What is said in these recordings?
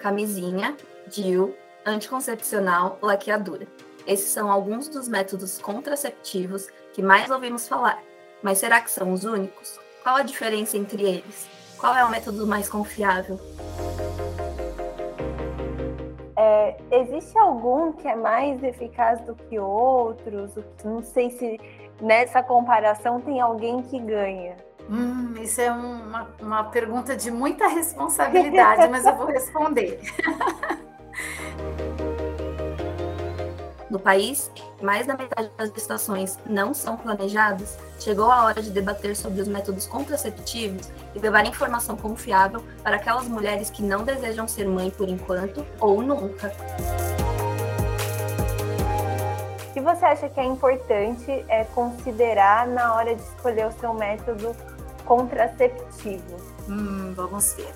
camisinha, DIU, anticoncepcional, laqueadura. Esses são alguns dos métodos contraceptivos que mais ouvimos falar. Mas será que são os únicos? Qual a diferença entre eles? Qual é o método mais confiável? É, existe algum que é mais eficaz do que outros? Não sei se nessa comparação tem alguém que ganha. Hum, isso é uma, uma pergunta de muita responsabilidade, mas eu vou responder. No país, mais da metade das gestações não são planejadas, chegou a hora de debater sobre os métodos contraceptivos e levar informação confiável para aquelas mulheres que não desejam ser mãe por enquanto ou nunca. O que você acha que é importante é considerar na hora de escolher o seu método contraceptivo? Hum, vamos ver.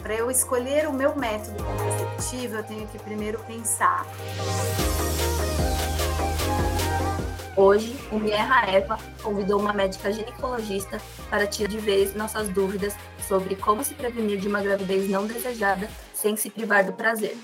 Para eu escolher o meu método contraceptivo, eu tenho que primeiro pensar Hoje, o Mierra Eva convidou uma médica ginecologista para tirar de vez nossas dúvidas sobre como se prevenir de uma gravidez não desejada sem se privar do prazer.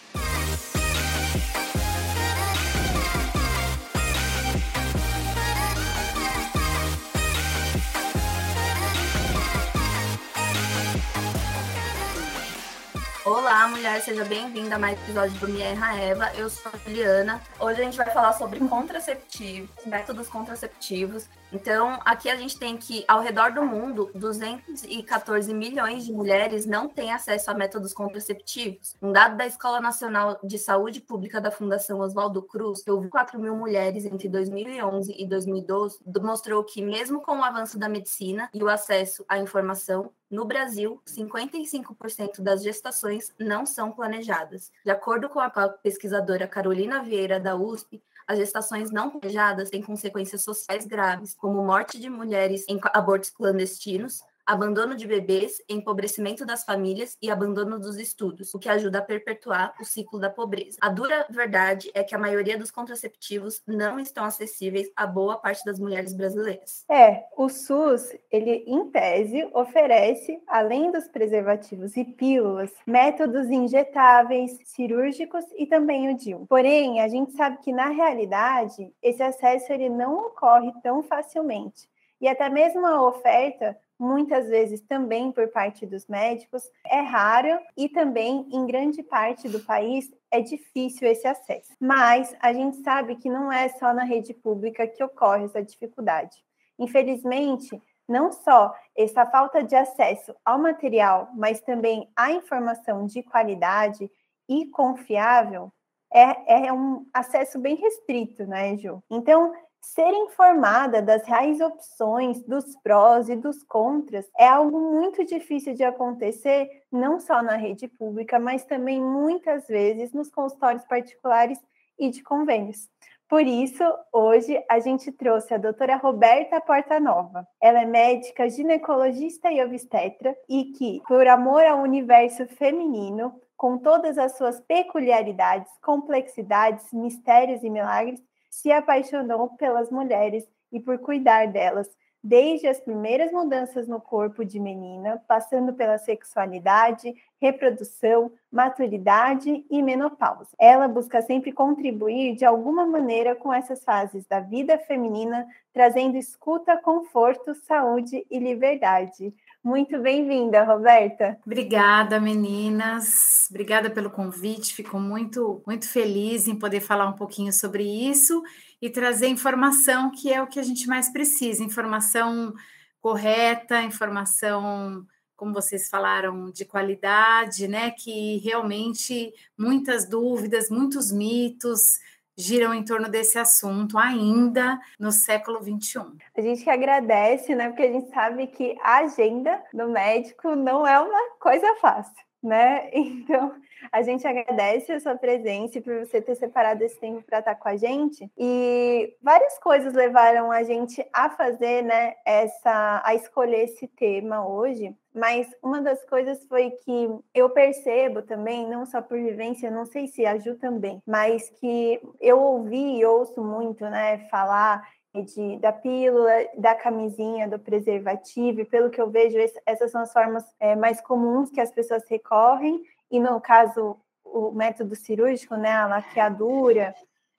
Olá, mulher, seja bem-vinda a mais um episódio do Minha Eva. Eu sou a Juliana. Hoje a gente vai falar sobre contraceptivos, métodos contraceptivos. Então, aqui a gente tem que, ao redor do mundo, 214 milhões de mulheres não têm acesso a métodos contraceptivos. Um dado da Escola Nacional de Saúde Pública da Fundação Oswaldo Cruz, que houve 4 mil mulheres entre 2011 e 2012, mostrou que, mesmo com o avanço da medicina e o acesso à informação, no Brasil, 55% das gestações não são planejadas. De acordo com a pesquisadora Carolina Vieira, da USP, as gestações não planejadas têm consequências sociais graves, como morte de mulheres em abortos clandestinos, abandono de bebês, empobrecimento das famílias e abandono dos estudos, o que ajuda a perpetuar o ciclo da pobreza. A dura verdade é que a maioria dos contraceptivos não estão acessíveis a boa parte das mulheres brasileiras. É, o SUS, ele em tese oferece, além dos preservativos e pílulas, métodos injetáveis, cirúrgicos e também o DIU. Porém, a gente sabe que na realidade esse acesso ele não ocorre tão facilmente. E até mesmo a oferta muitas vezes também por parte dos médicos, é raro e também em grande parte do país é difícil esse acesso. Mas a gente sabe que não é só na rede pública que ocorre essa dificuldade. Infelizmente, não só essa falta de acesso ao material, mas também à informação de qualidade e confiável é, é um acesso bem restrito, né, Ju? Então, ser informada das reais opções, dos prós e dos contras é algo muito difícil de acontecer, não só na rede pública, mas também muitas vezes nos consultórios particulares e de convênios. Por isso, hoje a gente trouxe a doutora Roberta Portanova. Ela é médica, ginecologista e obstetra e que, por amor ao universo feminino, com todas as suas peculiaridades, complexidades, mistérios e milagres, se apaixonou pelas mulheres e por cuidar delas, desde as primeiras mudanças no corpo de menina, passando pela sexualidade, reprodução, maturidade e menopausa. Ela busca sempre contribuir de alguma maneira com essas fases da vida feminina, trazendo escuta, conforto, saúde e liberdade. Muito bem-vinda, Roberta. Obrigada, meninas. Obrigada pelo convite. Fico muito, muito feliz em poder falar um pouquinho sobre isso e trazer informação que é o que a gente mais precisa, informação correta, informação, como vocês falaram, de qualidade, né? Que realmente muitas dúvidas, muitos mitos giram em torno desse assunto ainda no século XXI. A gente que agradece, né? Porque a gente sabe que a agenda do médico não é uma coisa fácil, né? Então, a gente agradece a sua presença e por você ter separado esse tempo para estar com a gente. E várias coisas levaram a gente a fazer, né, essa a escolher esse tema hoje. Mas uma das coisas foi que eu percebo também, não só por vivência, não sei se a Ju também, mas que eu ouvi e ouço muito, né, falar de, da pílula, da camisinha, do preservativo, e pelo que eu vejo, essas são as formas é, mais comuns que as pessoas recorrem, e no caso o método cirúrgico, né, a laqueadura,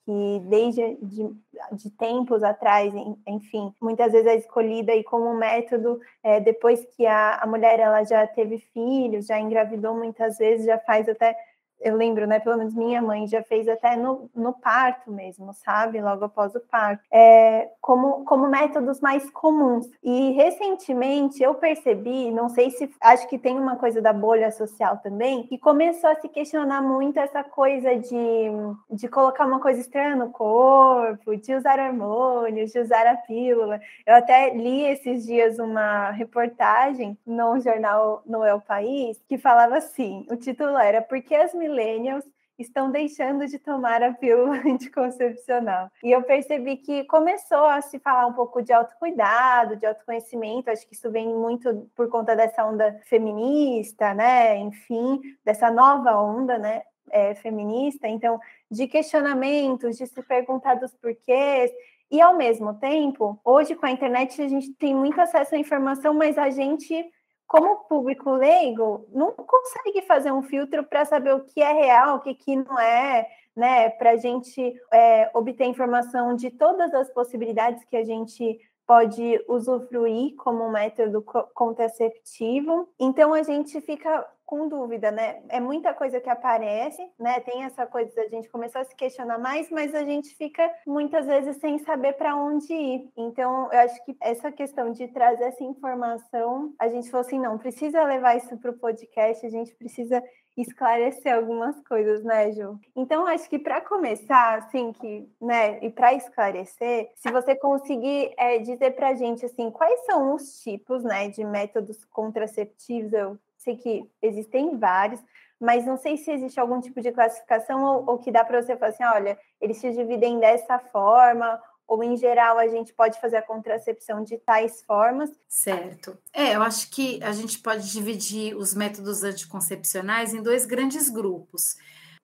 que desde de, de tempos atrás, enfim, muitas vezes é escolhida aí como método é, depois que a, a mulher ela já teve filhos, já engravidou muitas vezes, já faz até eu lembro, né? Pelo menos minha mãe já fez até no, no parto mesmo, sabe? Logo após o parto, é, como, como métodos mais comuns. E recentemente eu percebi, não sei se acho que tem uma coisa da bolha social também, que começou a se questionar muito essa coisa de, de colocar uma coisa estranha no corpo, de usar hormônios, de usar a pílula. Eu até li esses dias uma reportagem no jornal Noel País que falava assim: o título era Porque as millennials estão deixando de tomar a pílula anticoncepcional. E eu percebi que começou a se falar um pouco de autocuidado, de autoconhecimento, acho que isso vem muito por conta dessa onda feminista, né? Enfim, dessa nova onda, né? É, feminista, então, de questionamentos, de se perguntar dos porquês, e ao mesmo tempo, hoje com a internet a gente tem muito acesso à informação, mas a gente como público leigo, não consegue fazer um filtro para saber o que é real, o que, que não é, né? Para a gente é, obter informação de todas as possibilidades que a gente pode usufruir como método contraceptivo. Então a gente fica com dúvida, né? É muita coisa que aparece, né? Tem essa coisa da gente começar a se questionar mais, mas a gente fica muitas vezes sem saber para onde ir. Então, eu acho que essa questão de trazer essa informação, a gente falou assim, não, precisa levar isso para o podcast, a gente precisa esclarecer algumas coisas, né, Ju? Então, acho que para começar, assim, que, né, e para esclarecer, se você conseguir é, dizer para a gente, assim, quais são os tipos, né, de métodos contraceptivos, eu sei que existem vários, mas não sei se existe algum tipo de classificação ou, ou que dá para você falar assim, olha, eles se dividem dessa forma, ou em geral a gente pode fazer a contracepção de tais formas? Certo. É, eu acho que a gente pode dividir os métodos anticoncepcionais em dois grandes grupos.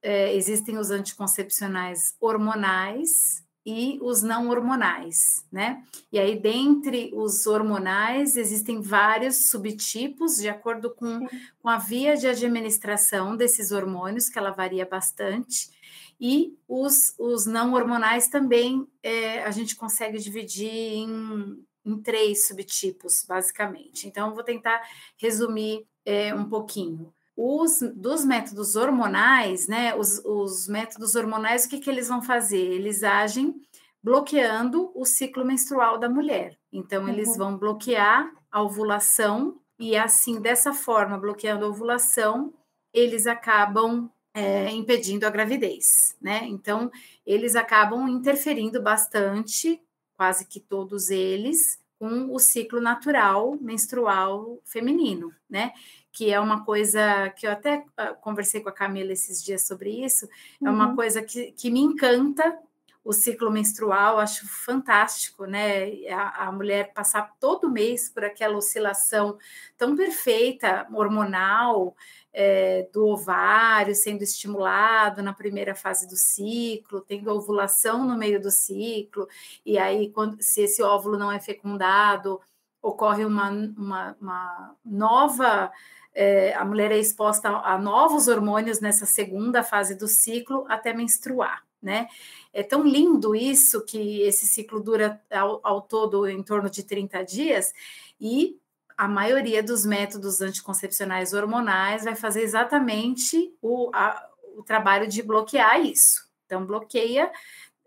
É, existem os anticoncepcionais hormonais e os não hormonais, né? E aí, dentre os hormonais, existem vários subtipos, de acordo com, com a via de administração desses hormônios, que ela varia bastante. E os, os não hormonais também é, a gente consegue dividir em, em três subtipos, basicamente. Então, vou tentar resumir é, um pouquinho. Os, dos métodos hormonais, né? Os, os métodos hormonais, o que, que eles vão fazer? Eles agem bloqueando o ciclo menstrual da mulher. Então, eles uhum. vão bloquear a ovulação, e assim, dessa forma, bloqueando a ovulação, eles acabam é, impedindo a gravidez, né? Então, eles acabam interferindo bastante, quase que todos eles, com o ciclo natural menstrual feminino, né? Que é uma coisa que eu até uh, conversei com a Camila esses dias sobre isso, é uma uhum. coisa que, que me encanta o ciclo menstrual, acho fantástico, né? A, a, mulher passar todo mês por aquela oscilação tão perfeita, hormonal, é, do ovário sendo estimulado na primeira fase do ciclo, tendo ovulação no meio do ciclo, e aí, quando, se esse óvulo não é fecundado, ocorre uma, uma, uma nova. É, a mulher é exposta a, a novos hormônios nessa segunda fase do ciclo até menstruar, né? É tão lindo isso que esse ciclo dura ao, ao todo em torno de 30 dias, e a maioria dos métodos anticoncepcionais hormonais vai fazer exatamente o, a, o trabalho de bloquear isso. Então, bloqueia,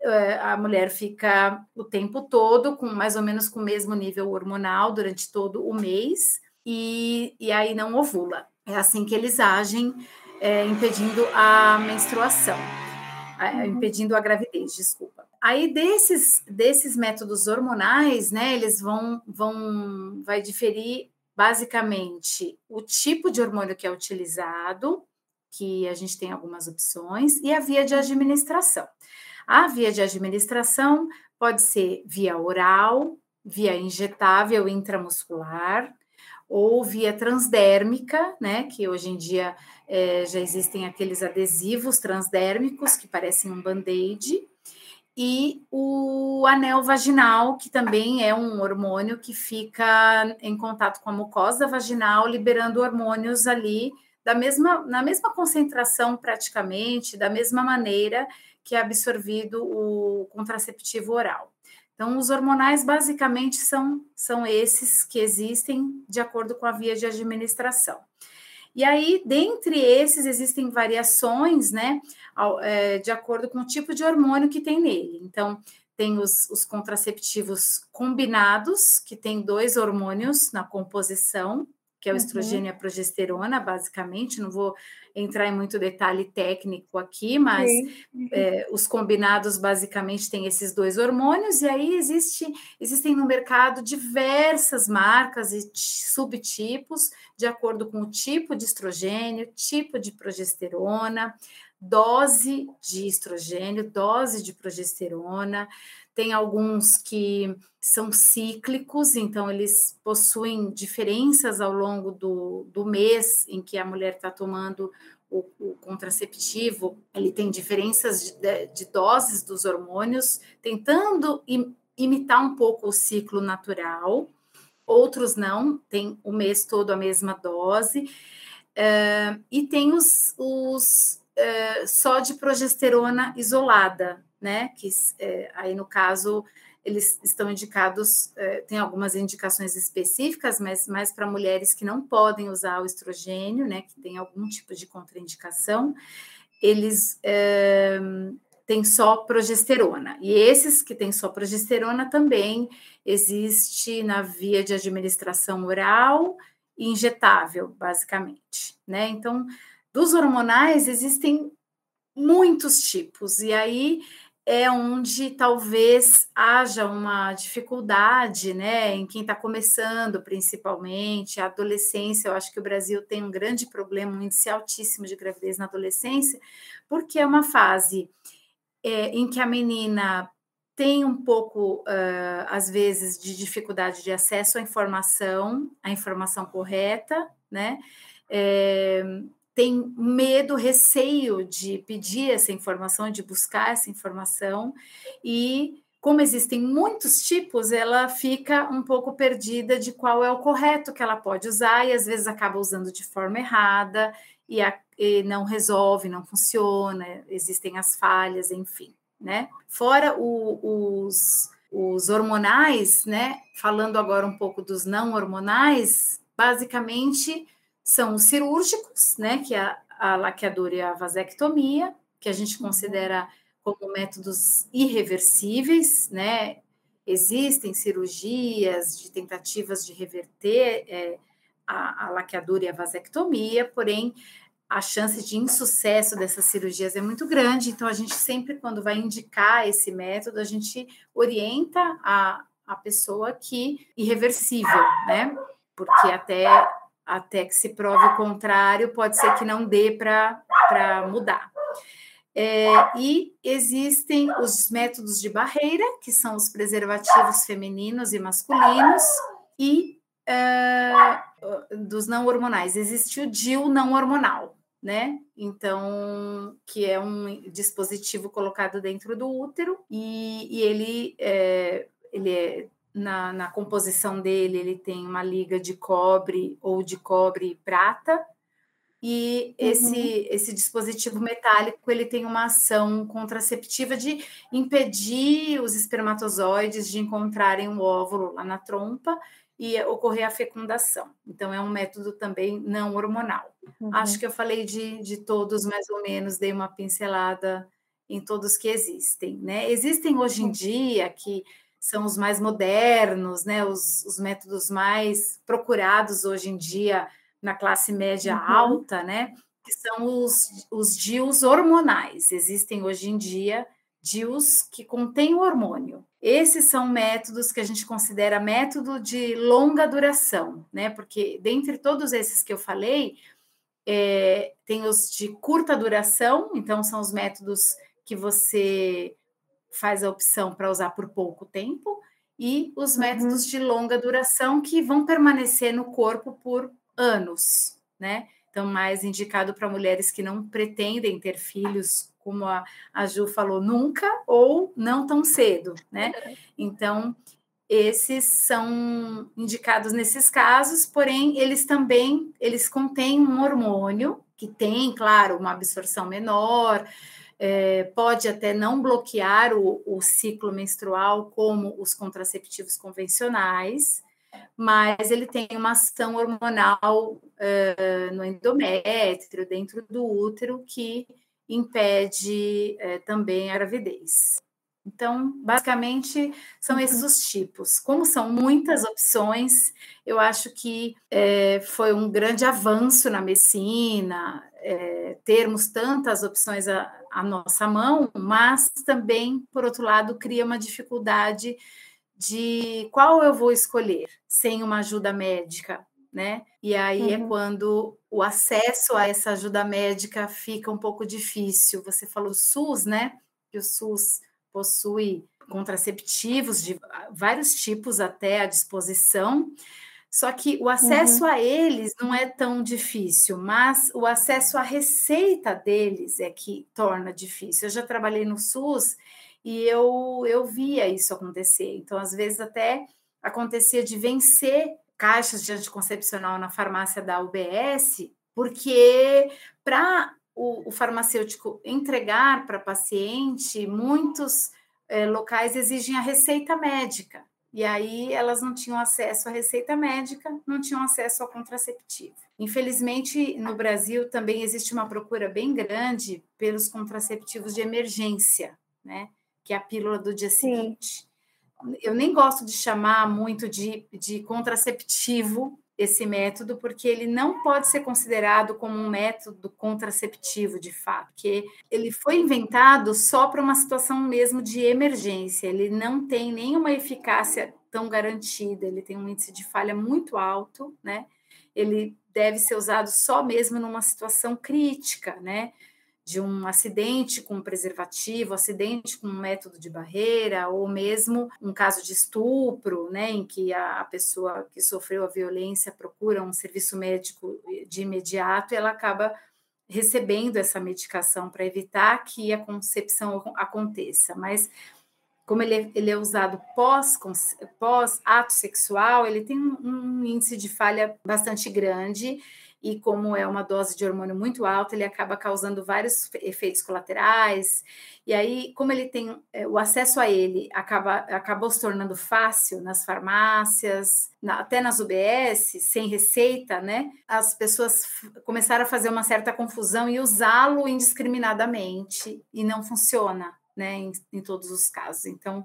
eh, a mulher fica o tempo todo com mais ou menos com o mesmo nível hormonal durante todo o mês e, e aí não ovula. É assim que eles agem, é, impedindo a menstruação, é, impedindo a gravidez, desculpa. Aí desses, desses métodos hormonais, né, eles vão, vão, vai diferir basicamente o tipo de hormônio que é utilizado, que a gente tem algumas opções, e a via de administração. A via de administração pode ser via oral, via injetável intramuscular, ou via transdérmica, né? Que hoje em dia é, já existem aqueles adesivos transdérmicos que parecem um band-aid, e o anel vaginal, que também é um hormônio que fica em contato com a mucosa vaginal, liberando hormônios ali da mesma, na mesma concentração praticamente, da mesma maneira que é absorvido o contraceptivo oral. Então, os hormonais basicamente são, são esses que existem de acordo com a via de administração. E aí, dentre esses, existem variações, né, é, de acordo com o tipo de hormônio que tem nele. Então, tem os, os contraceptivos combinados, que tem dois hormônios na composição, que é o uhum. estrogênio e a progesterona, basicamente. Não vou entrar em muito detalhe técnico aqui, mas uhum. é, os combinados basicamente têm esses dois hormônios, e aí existe, existem no mercado diversas marcas e subtipos, de acordo com o tipo de estrogênio, tipo de progesterona, dose de estrogênio, dose de progesterona. Tem alguns que são cíclicos, então eles possuem diferenças ao longo do, do mês em que a mulher está tomando o, o, contraceptivo, ele tem diferenças de, de, doses dos hormônios, tentando im, imitar um pouco o ciclo natural. Outros não, tem o mês todo a mesma dose. Uh, e tem os, os uh, só de progesterona isolada, né? Que uh, aí no caso eles estão indicados, é, tem algumas indicações específicas, mas mais para mulheres que não podem usar o estrogênio, né, que tem algum tipo de contraindicação, eles é, têm só progesterona. E esses que têm só progesterona também existe na via de administração oral e injetável, basicamente, né? Então, dos hormonais existem muitos tipos, e aí é onde talvez haja uma dificuldade, né, em quem está começando, principalmente, a adolescência. Eu acho que o Brasil tem um grande problema, um índice altíssimo de gravidez na adolescência, porque é uma fase é, em que a menina tem um pouco, uh, às vezes, de dificuldade de acesso à informação, à informação correta, né? É, tem medo, receio de pedir essa informação, de buscar essa informação, e como existem muitos tipos, ela fica um pouco perdida de qual é o correto que ela pode usar, e às vezes acaba usando de forma errada, e, a, e não resolve, não funciona, existem as falhas, enfim, né? Fora o, os, os hormonais, né? Falando agora um pouco dos não hormonais, basicamente são os cirúrgicos, né, que é a, a laqueadura e a vasectomia, que a gente uhum. considera como métodos irreversíveis, né? Existem cirurgias de tentativas de reverter é, a, a laqueadura e a vasectomia, porém a chance de insucesso dessas cirurgias é muito grande, então a gente sempre, quando vai indicar esse método, a gente orienta a, a pessoa que irreversível, né? Porque até até que se prove o contrário, pode ser que não dê para mudar. É, e existem os métodos de barreira, que são os preservativos femininos e masculinos, e é, dos não hormonais. Existe o DIU não hormonal, né? Então, que é um dispositivo colocado dentro do útero, e, e ele, é, ele é na, na composição dele, ele tem uma liga de cobre ou de cobre e prata, e esse, uhum. esse dispositivo metálico ele tem uma ação contraceptiva de impedir os espermatozoides de encontrarem o um óvulo lá na trompa e ocorrer a fecundação. Então, é um método também não hormonal. Uhum. Acho que eu falei de, de todos mais ou menos, dei uma pincelada em todos que existem. Né? Existem hoje em uhum. dia que são os mais modernos, né, os, os métodos mais procurados hoje em dia na classe média uhum. alta, né, que são os, os DIUs hormonais. Existem hoje em dia DIUs que contêm o hormônio. Esses são métodos que a gente considera método de longa duração, né? Porque dentre todos esses que eu falei, é, tem os de curta duração, então são os métodos que você faz a opção para usar por pouco tempo, e os uhum. métodos de longa duração que vão permanecer no corpo por anos, né? Então, mais indicado para mulheres que não pretendem ter filhos, como a, a Ju falou, nunca ou não tão cedo, né? Então, esses são indicados nesses casos, porém eles também eles contêm um hormônio que tem, claro, uma absorção menor, é, pode até não bloquear o, o, ciclo menstrual como os contraceptivos convencionais, mas ele tem uma ação hormonal uh, no endométrio, dentro do útero, que impede uh, também a gravidez. Então, basicamente, são esses os tipos. Como são muitas opções, eu acho que é, foi um grande avanço na medicina termos tantas opções à, à nossa mão, mas também, por outro lado, cria uma dificuldade de qual eu vou escolher sem uma ajuda médica, né? E aí é uhum. é quando o acesso a essa ajuda médica fica um pouco difícil. Você falou SUS, né? Que o SUS possui contraceptivos de vários tipos até à disposição. Só que o acesso uhum. a eles não é tão difícil, mas o acesso à receita deles é que torna difícil. Eu já trabalhei no SUS e eu, eu via isso acontecer. Então, às vezes, até acontecia de vencer caixas de anticoncepcional na farmácia da UBS, porque para o, o, farmacêutico entregar para paciente, muitos é, locais exigem a receita médica. E aí elas não tinham acesso à receita médica, não tinham acesso ao contraceptivo. Infelizmente, no Brasil também existe uma procura bem grande pelos contraceptivos de emergência, né? que é a pílula do dia Sim. seguinte. Eu nem gosto de chamar muito de, de contraceptivo esse método, porque ele não pode ser considerado como um método contraceptivo de fato, porque ele foi inventado só para uma situação mesmo de emergência, ele não tem nenhuma eficácia tão garantida, ele tem um índice de falha muito alto, né? Ele deve ser usado só mesmo numa situação crítica, né? De um acidente com preservativo, acidente com um método de barreira, ou mesmo um caso de estupro, né, em que a, pessoa que sofreu a violência procura um serviço médico de imediato, e ela acaba recebendo essa medicação para evitar que a concepção aconteça. Mas como ele é, ele é usado pós, pós ato sexual, ele tem um, um índice de falha bastante grande e como é uma dose de hormônio muito alta, ele acaba causando vários efeitos colaterais. E aí, como ele tem é, o acesso a ele acaba acabou se tornando fácil nas farmácias, na, até nas UBS, sem receita, né? As pessoas começaram a fazer uma certa confusão e usá-lo indiscriminadamente e não funciona, né? Em, em todos os casos. Então,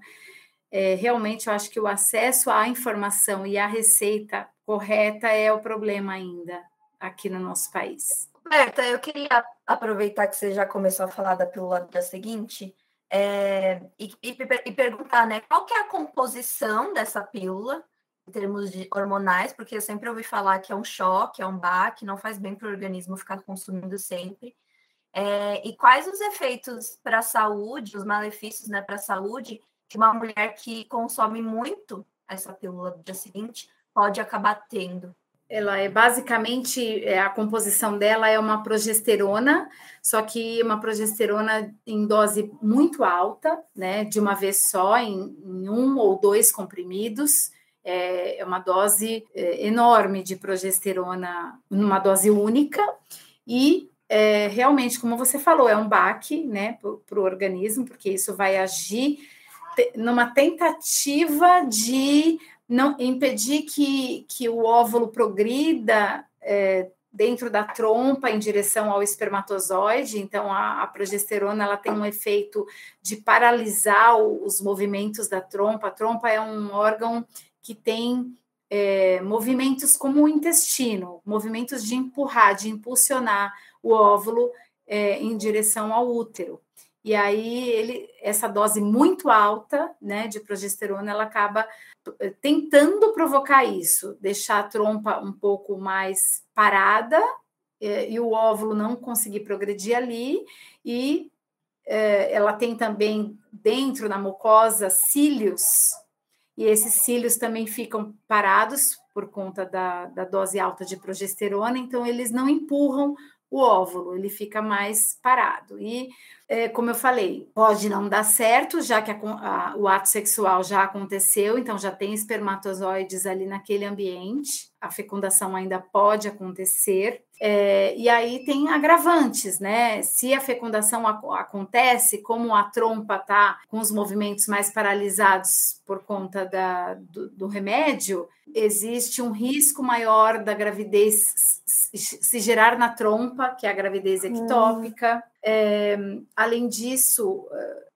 é, realmente eu acho que o acesso à informação e à receita correta é o problema ainda aqui no nosso país. Berta, eu queria aproveitar que você já começou a falar da pílula da seguinte é, e, e, e, perguntar, né, qual que é a composição dessa pílula em termos de hormonais, porque eu sempre ouvi falar que é um choque, é um baque, não faz bem para o organismo ficar consumindo sempre. É, e quais os efeitos para a saúde, os malefícios né, para a saúde que uma mulher que consome muito essa pílula do dia seguinte pode acabar tendo? Ela é basicamente é, a composição dela é uma progesterona, só que uma progesterona em dose muito alta, né? De uma vez só, em, em um ou dois comprimidos. É, é uma dose é, enorme de progesterona numa dose única e é, realmente, como você falou, é um baque né, para o organismo, porque isso vai agir numa tentativa de não impedir que, que o óvulo progrida é, dentro da trompa em direção ao espermatozoide. Então, a, a, progesterona ela tem um efeito de paralisar os movimentos da trompa. A trompa é um órgão que tem é, movimentos como o intestino, movimentos de empurrar, de impulsionar o óvulo é, em direção ao útero. E aí ele, essa dose muito alta, né, de progesterona, ela acaba tentando provocar isso, deixar a trompa um pouco mais parada é, e o óvulo não conseguir progredir ali e é, ela tem também dentro na mucosa cílios e esses cílios também ficam parados por conta da, da dose alta de progesterona, então eles não empurram o óvulo, ele fica mais parado. E, é, como eu falei, pode não dar certo, já que a, a, o ato sexual já aconteceu, então já tem espermatozoides ali naquele ambiente, a fecundação ainda pode acontecer. É, e aí tem agravantes, né? Se a fecundação acontece, como a trompa tá com os movimentos mais paralisados por conta da, do, do remédio, existe um risco maior da gravidez se gerar na trompa, que é a gravidez ectópica. Hum. É, além disso,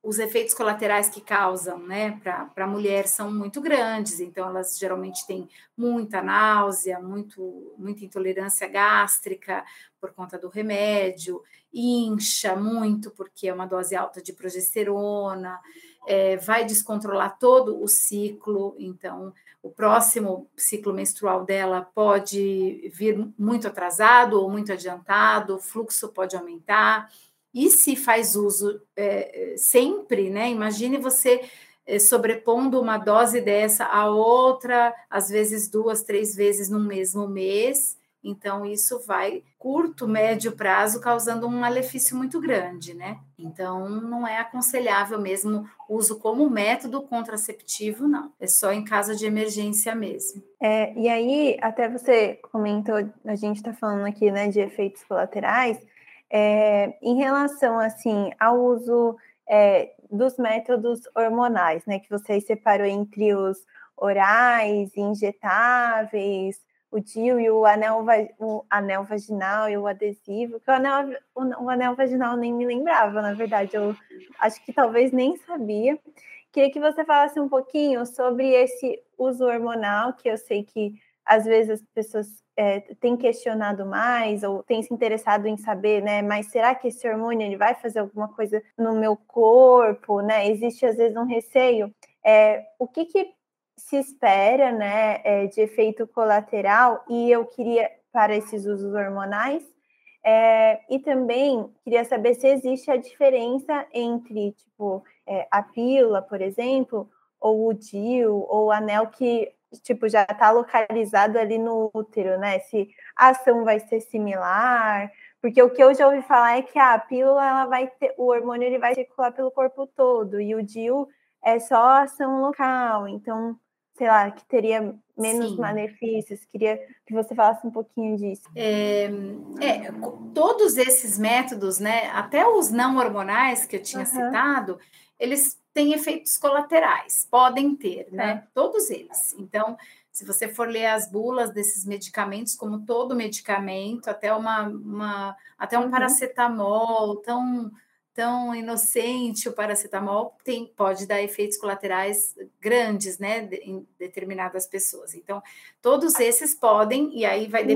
os efeitos colaterais que causam né, para a mulher são muito grandes, então elas geralmente têm muita náusea, muito, muita intolerância gástrica por conta do remédio, incha muito porque é uma dose alta de progesterona, é, vai descontrolar todo o ciclo, então o próximo ciclo menstrual dela pode vir muito atrasado ou muito adiantado, o fluxo pode aumentar. E se faz uso é, sempre, né? Imagine você é, sobrepondo uma dose dessa a outra, às vezes duas, três vezes no mesmo mês. Então, isso vai, curto, médio prazo, causando um malefício muito grande, né? Então, não é aconselhável mesmo uso como método contraceptivo, não. É só em caso de emergência mesmo. É, e aí, até você comentou, a gente está falando aqui, né, de efeitos colaterais. É, em relação assim ao uso é, dos métodos hormonais, né, que você separou entre os orais, injetáveis, o DIU e o anel, o anel vaginal e o adesivo, que o anel, o, o anel vaginal nem me lembrava, na verdade, eu acho que talvez nem sabia. Queria que você falasse um pouquinho sobre esse uso hormonal, que eu sei que às vezes as pessoas é, tem questionado mais ou tem se interessado em saber, né? Mas será que esse hormônio ele vai fazer alguma coisa no meu corpo, né? Existe às vezes um receio. É, o que, que se espera, né, é, de efeito colateral? E eu queria para esses usos hormonais. É, e também queria saber se existe a diferença entre, tipo, é, a pílula, por exemplo, ou o DIU, ou o anel que tipo, já está localizado ali no útero, né? Se a ação vai ser similar, porque o que eu já ouvi falar é que a pílula ela vai ter, o hormônio ele vai circular pelo corpo todo e o DIU é só ação local, então, sei lá, que teria menos Sim. malefícios. Queria que você falasse um pouquinho disso. É, é, todos esses métodos, né, até os não hormonais que eu tinha uhum. citado, eles têm efeitos colaterais, podem ter, né? É. Todos eles. Então, se você for ler as bulas desses medicamentos, como todo medicamento, até uma, uma até um uhum. paracetamol tão tão inocente o paracetamol tem pode dar efeitos colaterais grandes, né, em determinadas pessoas. Então, todos esses podem e aí vai uhum.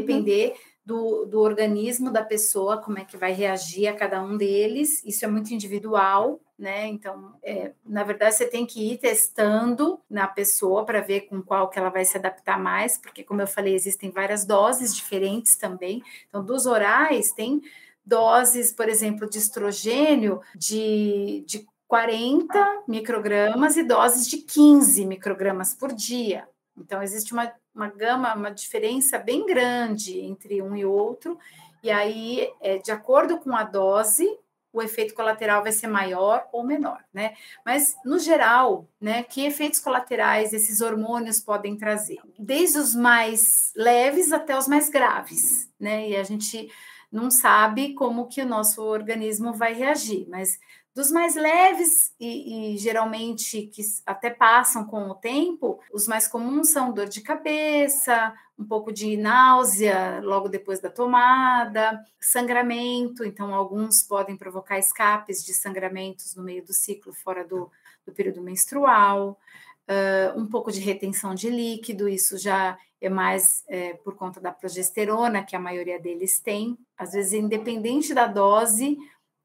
Do, do organismo da pessoa, como é que vai reagir a cada um deles. Isso é muito individual, né? Então, é, na verdade, você tem que ir testando na pessoa para ver com qual que ela vai se adaptar mais, porque, como eu falei, existem várias doses diferentes também. Então, dos orais, tem doses, por exemplo, de estrogênio de, de 40 microgramas e doses de 15 microgramas por dia. Então, existe uma, uma gama, uma diferença bem grande entre um e outro, e aí, é, de acordo com a dose, o efeito colateral vai ser maior ou menor, né? Mas, no geral, né, que efeitos colaterais esses hormônios podem trazer? Desde os mais leves até os mais graves, né? E a gente não sabe como que o nosso organismo vai reagir, mas dos mais leves e, e, geralmente que até passam com o tempo, os mais comuns são dor de cabeça, um pouco de náusea logo depois da tomada, sangramento. Então, alguns podem provocar escapes de sangramentos no meio do ciclo, fora do, do período menstrual. Uh, um pouco de retenção de líquido, isso já é mais é, por conta da progesterona, que a maioria deles tem. Às vezes, independente da dose,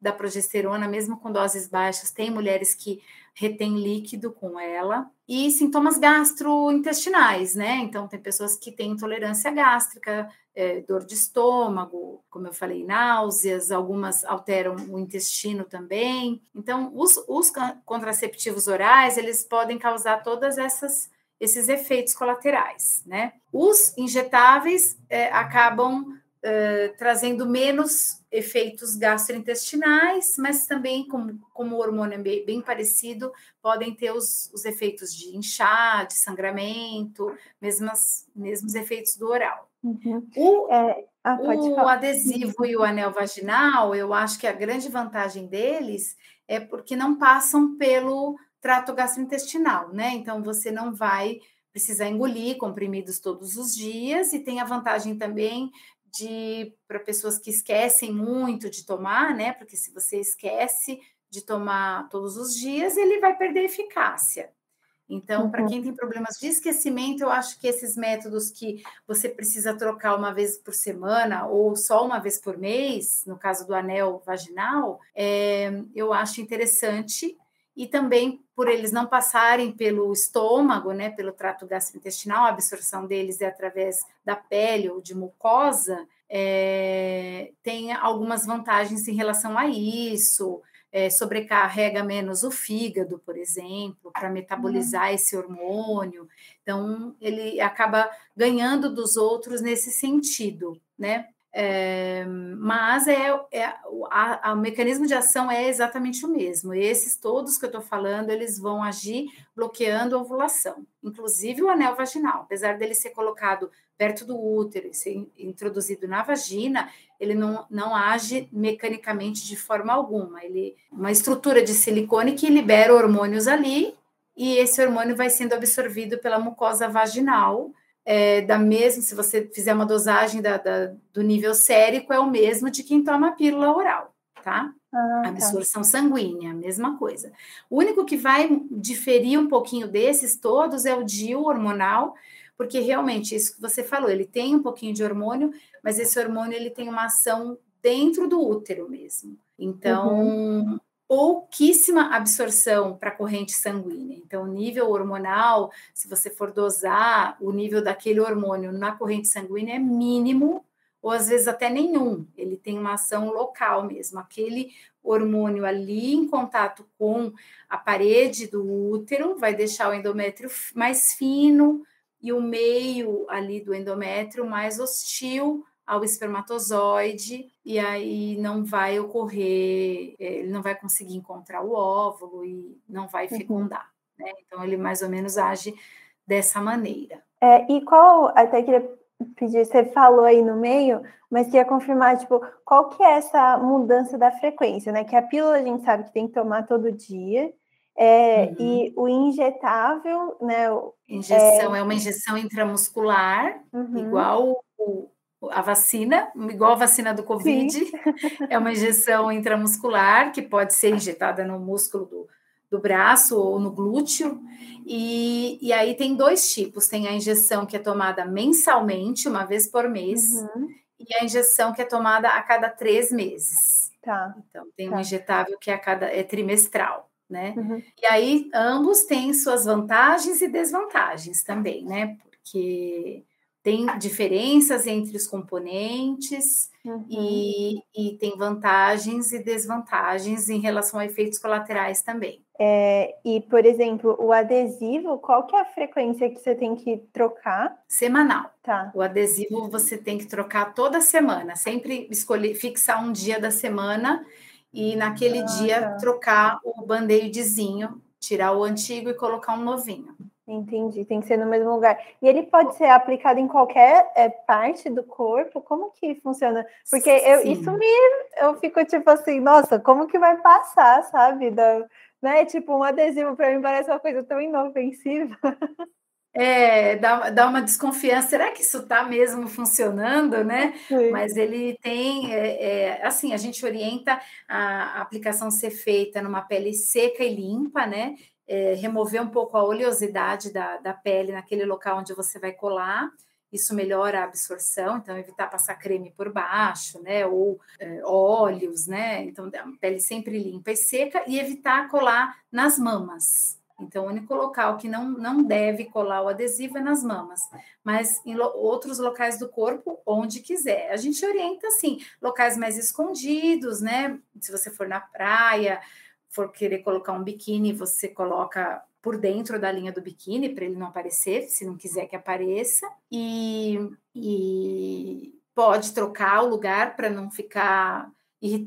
da progesterona, mesmo com doses baixas, tem mulheres que retêm líquido com ela. E sintomas gastrointestinais, né? Então, tem pessoas que têm intolerância gástrica, é, dor de estômago, como eu falei, náuseas, algumas alteram o intestino também. Então, os, os contraceptivos orais, eles podem causar todas essas esses efeitos colaterais, né? Os injetáveis é, acabam uh, trazendo menos efeitos gastrointestinais, mas também, como, como o hormônio é bem, bem parecido, podem ter os, os, efeitos de inchar, de sangramento, mesmas, mesmos efeitos do oral. Uhum. O, é, ah, o adesivo e o anel vaginal, eu acho que a grande vantagem deles é porque não passam pelo trato gastrointestinal, né? Então você não vai precisar engolir comprimidos todos os dias e tem a vantagem também de para pessoas que esquecem muito de tomar, né? Porque se você esquece de tomar todos os dias, ele vai perder eficácia. Então, uhum. para quem tem problemas de esquecimento, eu acho que esses métodos que você precisa trocar uma vez por semana ou só uma vez por mês, no caso do anel vaginal, é, eu acho interessante e também por eles não passarem pelo estômago, né, pelo trato gastrointestinal, a absorção deles é através da pele ou de mucosa, é, tem algumas vantagens em relação a isso, é, sobrecarrega menos o fígado, por exemplo, para metabolizar uhum. esse hormônio. Então, ele acaba ganhando dos outros nesse sentido, né? É, mas é, é a, a, o mecanismo de ação é exatamente o mesmo. Esses todos que eu estou falando, eles vão agir bloqueando a ovulação, inclusive o anel vaginal, apesar dele ser colocado perto do útero e ser introduzido na vagina, ele não, não age mecanicamente de forma alguma. Ele uma estrutura de silicone que libera hormônios ali e esse hormônio vai sendo absorvido pela mucosa vaginal é, da mesma, se você fizer uma dosagem da, da, do nível sérico, é o mesmo de quem toma pílula oral, tá? Ah, tá. absorção tá. sanguínea, mesma coisa. O único que vai diferir um pouquinho desses todos é o DIU hormonal, porque realmente isso que você falou, ele tem um pouquinho de hormônio, mas esse hormônio ele tem uma ação dentro do útero mesmo. Então, uhum pouquíssima absorção para a corrente sanguínea. Então, o nível hormonal, se você for dosar o nível daquele hormônio na corrente sanguínea, é mínimo, ou às vezes até nenhum. Ele tem uma ação local mesmo. Aquele hormônio ali em contato com a parede do útero vai deixar o endométrio mais fino e o meio ali do endométrio mais hostil ao espermatozoide e aí não vai ocorrer, é, ele não vai conseguir encontrar o óvulo e não vai uhum. fecundar. Né? Então ele mais ou menos age dessa maneira. É, e qual, até queria pedir, você falou aí no meio, mas queria confirmar, tipo, qual que é essa mudança da frequência, né? Que a pílula a gente sabe que tem que tomar todo dia, é, uhum. E o injetável, né? Injeção é, é uma injeção intramuscular, uhum. igual o, a vacina, igual a vacina do Covid, Sim. é uma injeção intramuscular que pode ser injetada no músculo do, do braço ou no glúteo. E, e aí tem dois tipos: tem a injeção que é tomada mensalmente, uma vez por mês, uhum. e a injeção que é tomada a cada três meses. Tá. Então, tem tá. um injetável que é a cada é trimestral. Né? Uhum. E aí ambos têm suas vantagens e desvantagens também, né? Porque tem diferenças entre os componentes uhum. e, e, tem vantagens e desvantagens em relação a efeitos colaterais também. É, e, por exemplo, o adesivo, qual que é a frequência que você tem que trocar? Semanal. Tá. O adesivo você tem que trocar toda semana, sempre escolher, fixar um dia da semana e naquele ah, dia tá. trocar o band-aidzinho, tirar o antigo e colocar um novinho. Entendi, tem que ser no mesmo lugar. E ele pode ser aplicado em qualquer é, parte do corpo? Como que funciona? Porque eu, isso me. Eu fico tipo assim, nossa, como que vai passar, sabe? Da, né? Tipo, um adesivo para mim parece uma coisa tão inofensiva. É, dá, dá uma desconfiança, será que isso está mesmo funcionando, né? Sim. Mas ele tem, é, é, assim, a gente orienta a aplicação ser feita numa pele seca e limpa, né? É, remover um pouco a oleosidade da, da pele naquele local onde você vai colar. Isso melhora a absorção, então evitar passar creme por baixo, né? Ou é, óleos, né? Então, a pele sempre limpa e seca e evitar colar nas mamas. Então, o único local que não, não deve colar o adesivo é nas mamas, mas em lo, outros locais do corpo, onde quiser. A gente orienta, assim, locais mais escondidos, né? Se você for na praia, for querer colocar um biquíni, você coloca por dentro da linha do biquíni para ele não aparecer, se não quiser que apareça. E, e, pode trocar o lugar para não ficar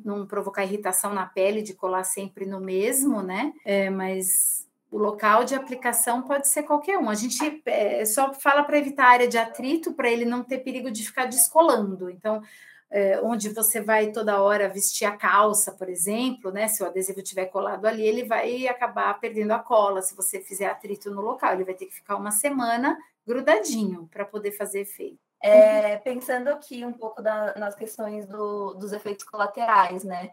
não provocar irritação na pele de colar sempre no mesmo, né? É, mas o local de aplicação pode ser qualquer um. A gente é, só fala para evitar a área de atrito, para ele não ter perigo de ficar descolando. Então, é, onde você vai toda hora vestir a calça, por exemplo, né? Se o adesivo tiver colado ali, ele vai acabar perdendo a cola. Se você fizer atrito no local, ele vai ter que ficar uma semana grudadinho para poder fazer efeito. É, pensando aqui um pouco da, nas questões do, dos efeitos colaterais, né?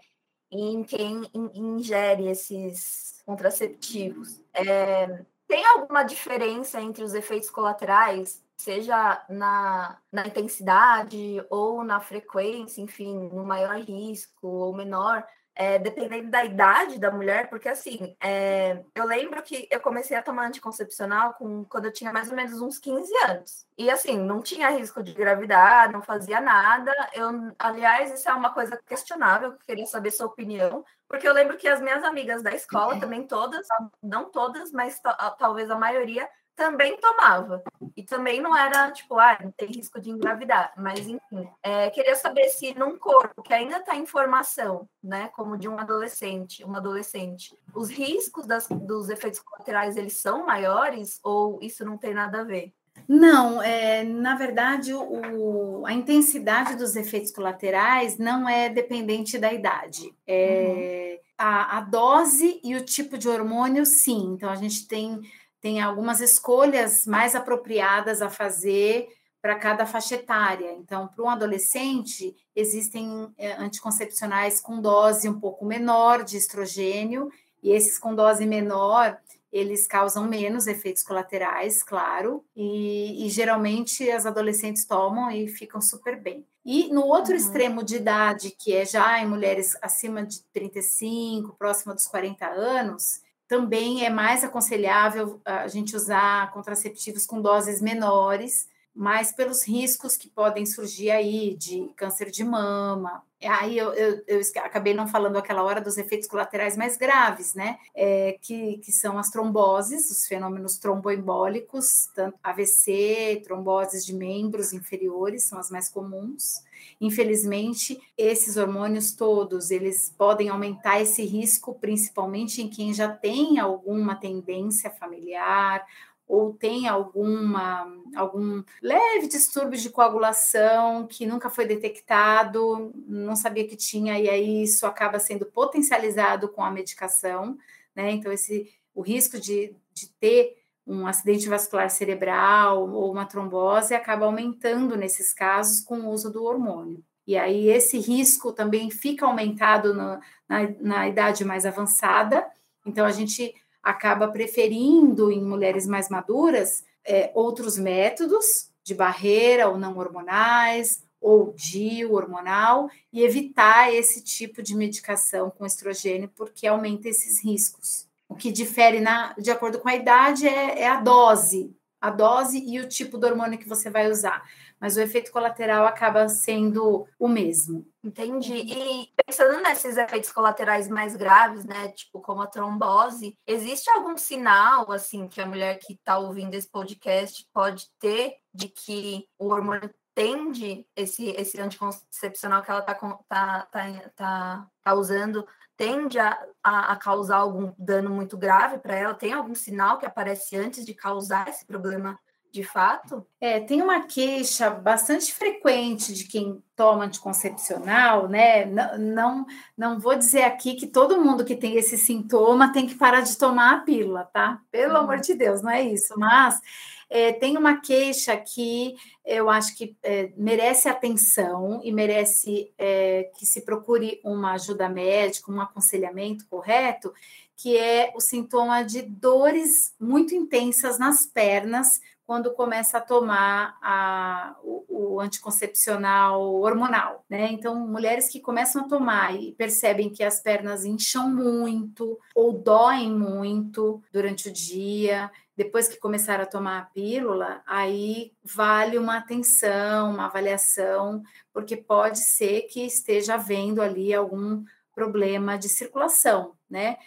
Em quem ingere esses contraceptivos. É, tem alguma diferença entre os efeitos colaterais, seja na, na intensidade ou na frequência, enfim, no maior risco ou menor? é, dependendo da idade da mulher, porque assim, é, eu lembro que eu comecei a tomar anticoncepcional com, quando eu tinha mais ou menos uns 15 anos. E assim, não tinha risco de engravidar, não fazia nada. Eu, aliás, isso é uma coisa questionável, eu queria saber sua opinião, porque eu lembro que as minhas amigas da escola, também todas, não todas, mas talvez a maioria, também tomava. E também não era tipo, ah, não tem risco de engravidar. Mas, enfim, é, queria saber se num corpo que ainda está em formação, né, como de um adolescente, uma adolescente, os riscos das, dos efeitos colaterais, eles são maiores ou isso não tem nada a ver? Não, é, na verdade, o, a intensidade dos efeitos colaterais não é dependente da idade. É, uhum. a, a dose e o tipo de hormônio, sim. Então, a gente tem tem algumas escolhas mais apropriadas a fazer para cada faixa etária. Então, para um adolescente, existem é, anticoncepcionais com dose um pouco menor de estrogênio, e esses com dose menor, eles causam menos efeitos colaterais, claro, e, e geralmente as adolescentes tomam e ficam super bem. E no outro uhum. extremo de idade, que é já em mulheres acima de 35, próxima dos 40 anos, também é mais aconselhável a gente usar contraceptivos com doses menores, mas pelos riscos que podem surgir aí de câncer de mama. Aí eu, eu, eu acabei não falando aquela hora dos efeitos colaterais mais graves, né? É, que, que são as tromboses, os fenômenos tromboembólicos, tanto AVC, tromboses de membros inferiores, são as mais comuns. Infelizmente, esses hormônios todos, eles podem aumentar esse risco, principalmente em quem já tem alguma tendência familiar ou tem alguma algum leve distúrbio de coagulação que nunca foi detectado, não sabia que tinha e aí isso acaba sendo potencializado com a medicação, né? Então esse o risco de, de ter um acidente vascular cerebral ou uma trombose acaba aumentando nesses casos com o uso do hormônio. E aí esse risco também fica aumentado no, na, na idade mais avançada. Então a gente acaba preferindo em mulheres mais maduras é, outros métodos de barreira ou não hormonais ou DIU hormonal e evitar esse tipo de medicação com estrogênio porque aumenta esses riscos. O que difere na, de acordo com a idade é, é a dose, a dose e o tipo do hormônio que você vai usar. Mas o efeito colateral acaba sendo o mesmo. Entendi. E pensando nesses efeitos colaterais mais graves, né, tipo como a trombose, existe algum sinal assim que a mulher que está ouvindo esse podcast pode ter de que o hormônio tende esse esse anticoncepcional que ela está tá, tá, tá, tá usando tende a, a, a, causar algum dano muito grave para ela? Tem algum sinal que aparece antes de causar esse problema de fato? É, tem uma queixa bastante frequente de quem toma anticoncepcional, né? Não, não, não vou dizer aqui que todo mundo que tem esse sintoma tem que parar de tomar a pílula, tá? Pelo uhum. amor de Deus, não é isso. Mas é, tem uma queixa que eu acho que é, merece atenção e merece é, que se procure uma ajuda médica, um aconselhamento correto, que é o sintoma de dores muito intensas nas pernas quando começa a tomar a, o, o, anticoncepcional hormonal, né? Então, mulheres que começam a tomar e percebem que as pernas incham muito ou doem muito durante o dia, depois que começaram a tomar a pílula, aí vale uma atenção, uma avaliação, porque pode ser que esteja havendo ali algum problema de circulação, né?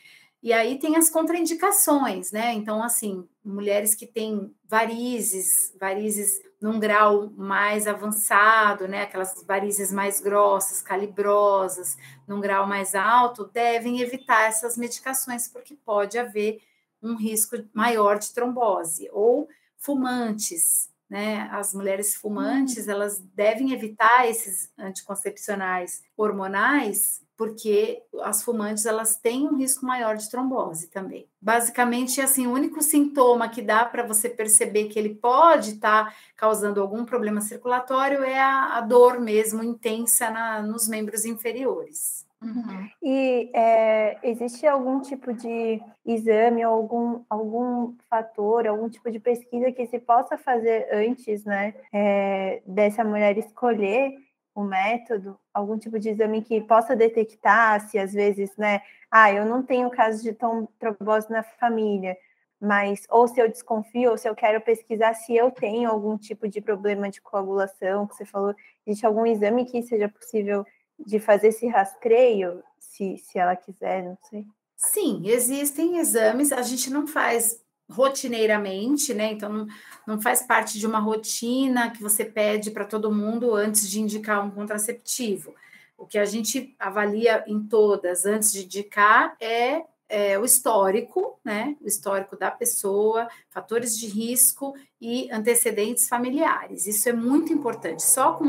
E aí tem as contraindicações, né? Então, assim, mulheres que têm varizes, varizes num grau mais avançado, né, aquelas varizes mais grossas, calibrosas, num grau mais alto, devem evitar essas medicações, porque pode haver um risco maior de trombose. Ou fumantes, né? As mulheres fumantes, hum. elas devem evitar esses anticoncepcionais hormonais, porque as fumantes elas têm um risco maior de trombose também. Basicamente, assim, o único sintoma que dá para você perceber que ele pode estar tá causando algum problema circulatório é a, a dor mesmo intensa na, nos membros inferiores. Uhum. E é, existe algum tipo de exame, algum, algum fator, algum tipo de pesquisa que se possa fazer antes, né, é, dessa mulher escolher o método, algum tipo de exame que possa detectar se às vezes, né, ah, eu não tenho caso de trombose na família, mas ou se eu desconfio, ou se eu quero pesquisar se eu tenho algum tipo de problema de coagulação, que você falou, existe algum exame que seja possível de fazer esse rastreio, se, se ela quiser, não sei. Sim, existem exames, a gente não faz rotineiramente, né? Então, não, não faz parte de uma rotina que você pede para todo mundo antes de indicar um contraceptivo. O que a gente avalia em todas antes de indicar é é, o histórico, né? O histórico da pessoa, fatores de risco e antecedentes familiares. Isso é muito importante. Só com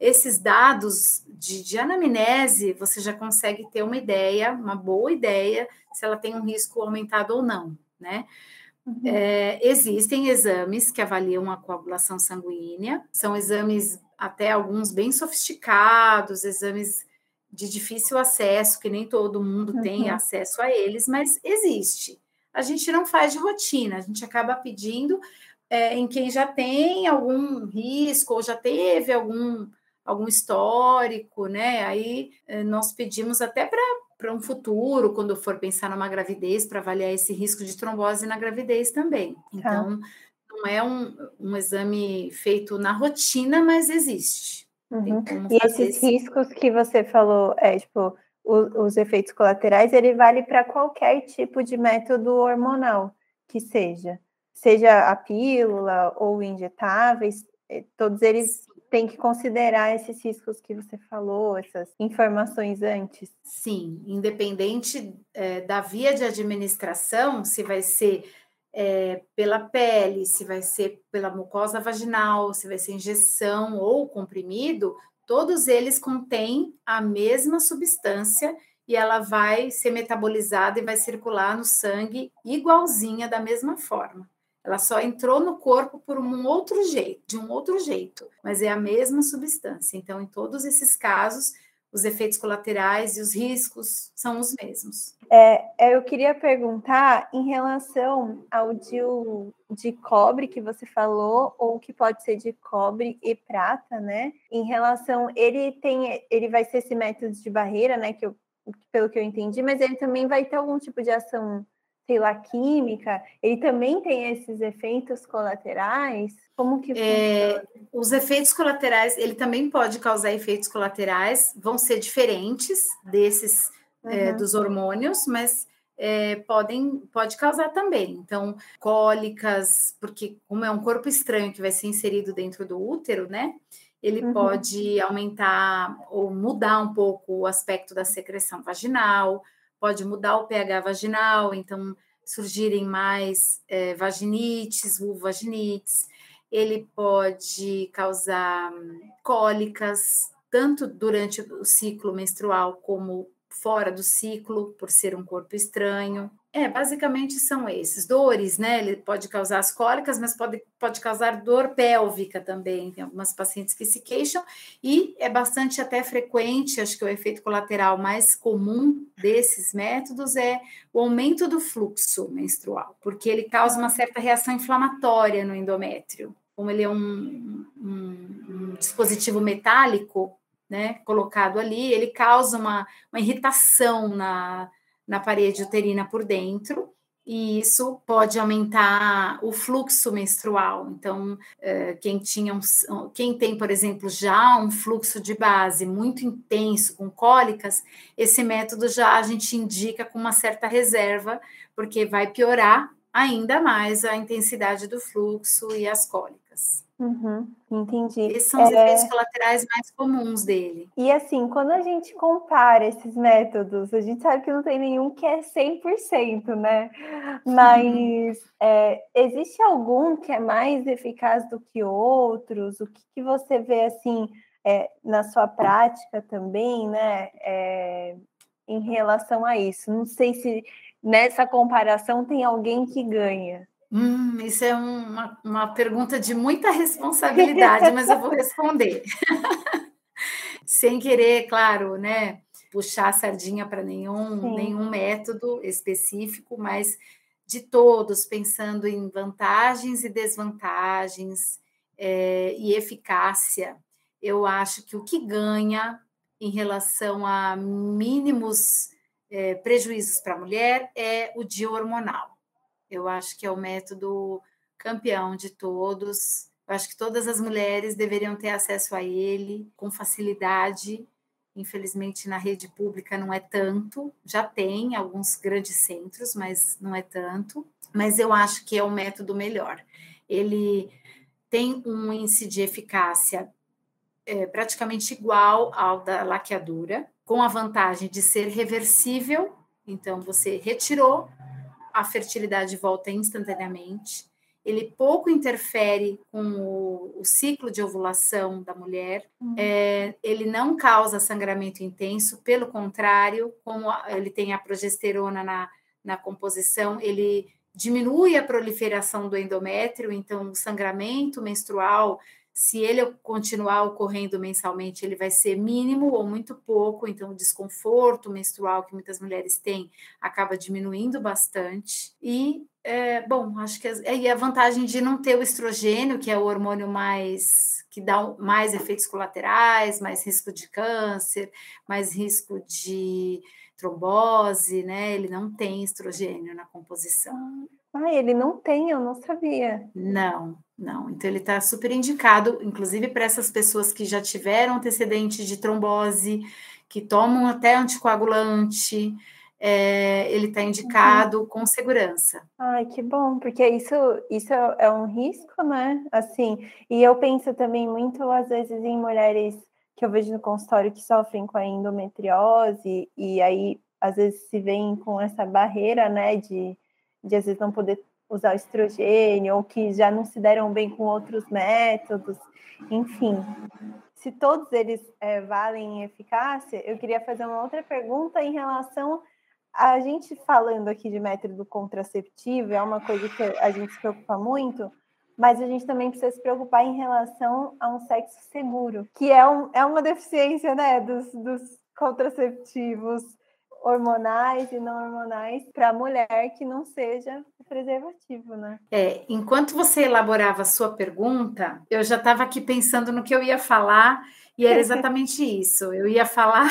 esses dados de, de anamnese, você já consegue ter uma ideia, uma boa ideia, se ela tem um risco aumentado ou não, né? Uhum. É, existem exames que avaliam a coagulação sanguínea, são exames até alguns bem sofisticados, exames de difícil acesso, que nem todo mundo uhum. tem acesso a eles, mas existe. A gente não faz de rotina, a gente acaba pedindo é, em quem já tem algum risco ou já teve algum, algum histórico, né? Aí é, nós pedimos até para um futuro, quando for pensar numa gravidez, para avaliar esse risco de trombose na gravidez também. Tá. Então, não é um, um exame feito na rotina, mas existe. Uhum. E esses riscos que você falou, é tipo, o, os efeitos colaterais, ele vale para qualquer tipo de método hormonal que seja, seja a pílula ou injetáveis, eh, todos eles têm que considerar esses riscos que você falou, essas informações antes. Sim, independente é, da via de administração, se vai ser é, pela pele, se vai ser pela mucosa vaginal, se vai ser injeção ou comprimido, todos eles contêm a mesma substância e ela vai ser metabolizada e vai circular no sangue igualzinha da mesma forma. Ela só entrou no corpo por um outro jeito, de um outro jeito, mas é a mesma substância. Então, em todos esses casos, os efeitos colaterais e os riscos são os mesmos. É, é, eu queria perguntar em relação ao DIU de cobre que você falou, ou que pode ser de cobre e prata, né? Em relação, ele tem, ele vai ser esse método de barreira, né? Que eu, pelo que eu entendi, mas ele também vai ter algum tipo de ação, sei lá, química. Ele também tem esses efeitos colaterais. Como que é, os efeitos colaterais, ele também pode causar efeitos colaterais, vão ser diferentes desses uhum. é, dos hormônios, mas é, podem pode causar também. Então, cólicas, porque como é um corpo estranho que vai ser inserido dentro do útero, né? Ele uhum. pode aumentar ou mudar um pouco o aspecto da secreção vaginal, pode mudar o pH vaginal, então surgirem mais é, vaginites, vulvaginites. Ele pode causar cólicas, tanto durante o ciclo menstrual como fora do ciclo, por ser um corpo estranho. É, basicamente são esses. Dores, né? Ele pode causar as cólicas, mas pode, pode causar dor pélvica também. Tem algumas pacientes que se queixam, e é bastante até frequente, acho que o efeito colateral mais comum desses métodos é o aumento do fluxo menstrual, porque ele causa uma certa reação inflamatória no endométrio como ele é um, um, um dispositivo metálico, né, colocado ali, ele causa uma, uma irritação na, na parede uterina por dentro, e isso pode aumentar o fluxo menstrual. Então, é, quem tinha um, quem tem, por exemplo, já um fluxo de base muito intenso com cólicas, esse método já a gente indica com uma certa reserva, porque vai piorar ainda mais a intensidade do fluxo e as cólicas. Uhum, entendi. Esses são os é... efeitos colaterais mais comuns dele. E assim, quando a gente compara esses métodos, a gente sabe que não tem nenhum que é 100%, né? Mas é, existe algum que é mais eficaz do que outros? O que, que você vê assim é, na sua prática também, né? É, em relação a isso. Não sei se nessa comparação tem alguém que ganha. Hum, isso é uma, uma pergunta de muita responsabilidade, mas eu vou responder. Sem querer, claro, né, puxar a sardinha para nenhum, nenhum método específico, mas de todos, pensando em vantagens e desvantagens é, e eficácia, eu acho que o que ganha em relação a mínimos é, prejuízos para a mulher é o dia hormonal. Eu acho que é o método campeão de todos. Eu acho que todas as mulheres deveriam ter acesso a ele com facilidade. Infelizmente, na rede pública não é tanto. Já tem alguns grandes centros, mas não é tanto. Mas eu acho que é o método melhor. Ele tem um índice de eficácia é, praticamente igual ao da laqueadura, com a vantagem de ser reversível. Então, você retirou, a fertilidade volta instantaneamente. Ele pouco interfere com o, o ciclo de ovulação da mulher. Uhum. É, ele não causa sangramento intenso, pelo contrário, como ele tem a progesterona na, na composição, ele diminui a proliferação do endométrio, então o sangramento menstrual se ele continuar ocorrendo mensalmente, ele vai ser mínimo ou muito pouco, então o desconforto menstrual que muitas mulheres têm acaba diminuindo bastante. E, é, bom, acho que é, a vantagem de não ter o estrogênio, que é o hormônio mais que dá mais efeitos colaterais, mais risco de câncer, mais risco de trombose, né? Ele não tem estrogênio na composição. Ah, ele não tem, eu não sabia. Não, não. Então ele está super indicado, inclusive para essas pessoas que já tiveram antecedente de trombose, que tomam até anticoagulante. É, ele está indicado uhum. com segurança. Ai, que bom, porque isso, isso é um risco, né? Assim, e eu penso também muito, às vezes, em mulheres que eu vejo no consultório que sofrem com a endometriose, e aí, às vezes, se vem com essa barreira, né, de de às vezes não poder usar estrogênio, ou que já não se deram bem com outros métodos, enfim. Se todos eles é, valem em eficácia, eu queria fazer uma outra pergunta em relação a gente falando aqui de método contraceptivo, é uma coisa que a gente se preocupa muito, mas a gente também precisa se preocupar em relação a um sexo seguro, que é, um, é uma deficiência né, dos, dos contraceptivos hormonais e não hormonais para a mulher que não seja preservativo, né? É, enquanto você elaborava a sua pergunta, eu já estava aqui pensando no que eu ia falar e era exatamente isso. Eu ia falar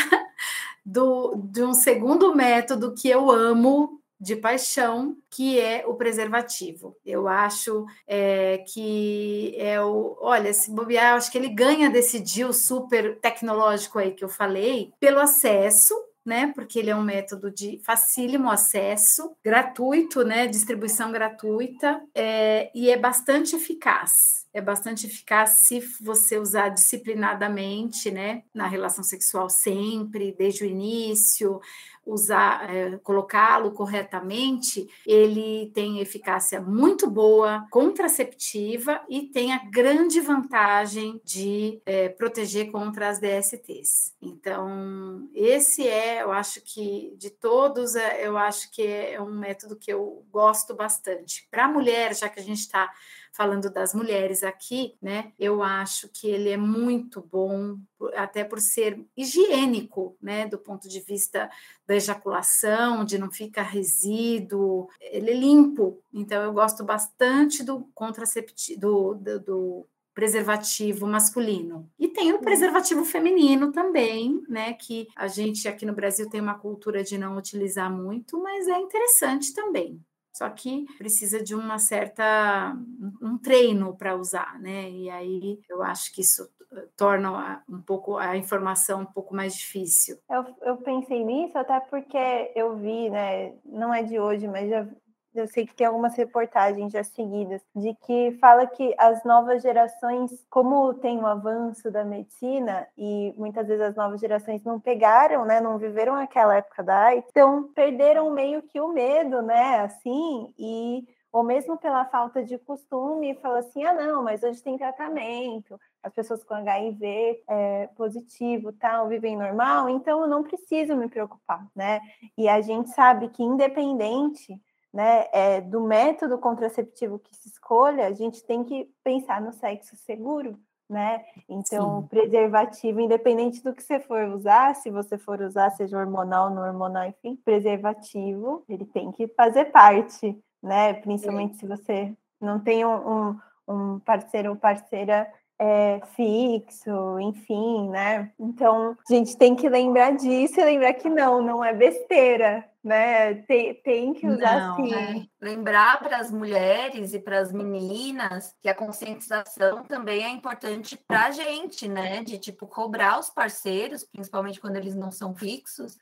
do, de um segundo método que eu amo de paixão, que é o preservativo. Eu acho é, que é o. Olha, se bobear, eu acho que ele ganha desse deal super tecnológico aí que eu falei, pelo acesso né? Porque ele é um método de facílimo acesso, gratuito, né? Distribuição gratuita é, e é bastante eficaz. É bastante eficaz se você usar disciplinadamente, né? Na relação sexual sempre, desde o início, usar, é, colocá-lo corretamente, ele tem eficácia muito boa, contraceptiva e tem a grande vantagem de é, proteger contra as DSTs. Então, esse é, eu acho que de todos, é, eu acho que é um método que eu gosto bastante. Para a mulher, já que a gente está falando das mulheres aqui, né? Eu acho que ele é muito bom, até por ser higiênico, né? Do ponto de vista da ejaculação, de não ficar resíduo, ele é limpo. Então eu gosto bastante do contraceptivo, do, do, do preservativo masculino. E tem o preservativo feminino também, né? Que a gente aqui no Brasil tem uma cultura de não utilizar muito, mas é interessante também. Só que precisa de uma certa um treino para usar, né? E aí eu acho que isso eh, torna um pouco a informação um pouco mais difícil. Eu, eu pensei nisso até porque eu vi, né? Não é de hoje, mas já eu sei que tem algumas reportagens já seguidas, de que fala que as novas gerações, como tem um avanço da medicina, e muitas vezes as novas gerações não pegaram, né, não viveram aquela época da AIDS, então perderam meio que o medo, né, assim, e ou mesmo pela falta de costume, fala assim: ah, não, mas hoje tem tratamento, as pessoas com HIV é, positivo tal vivem normal, então eu não preciso me preocupar, né? E a gente sabe que, independente né, é, do método contraceptivo que se escolha, a gente tem que pensar no sexo seguro, né? Então, Sim. preservativo, independente do que você for usar, se você for usar, seja hormonal, não hormonal, enfim, preservativo, ele tem que fazer parte né? Principalmente Sim. se você não tem um, um parceiro ou parceira é, fixo, enfim, né? Então, a gente tem que lembrar disso e lembrar que não, não é besteira, né? Tem, tem que usar não, sim. É. Lembrar para as mulheres e para as meninas que a conscientização também é importante para a gente, né? De tipo cobrar os parceiros, principalmente quando eles não são fixos,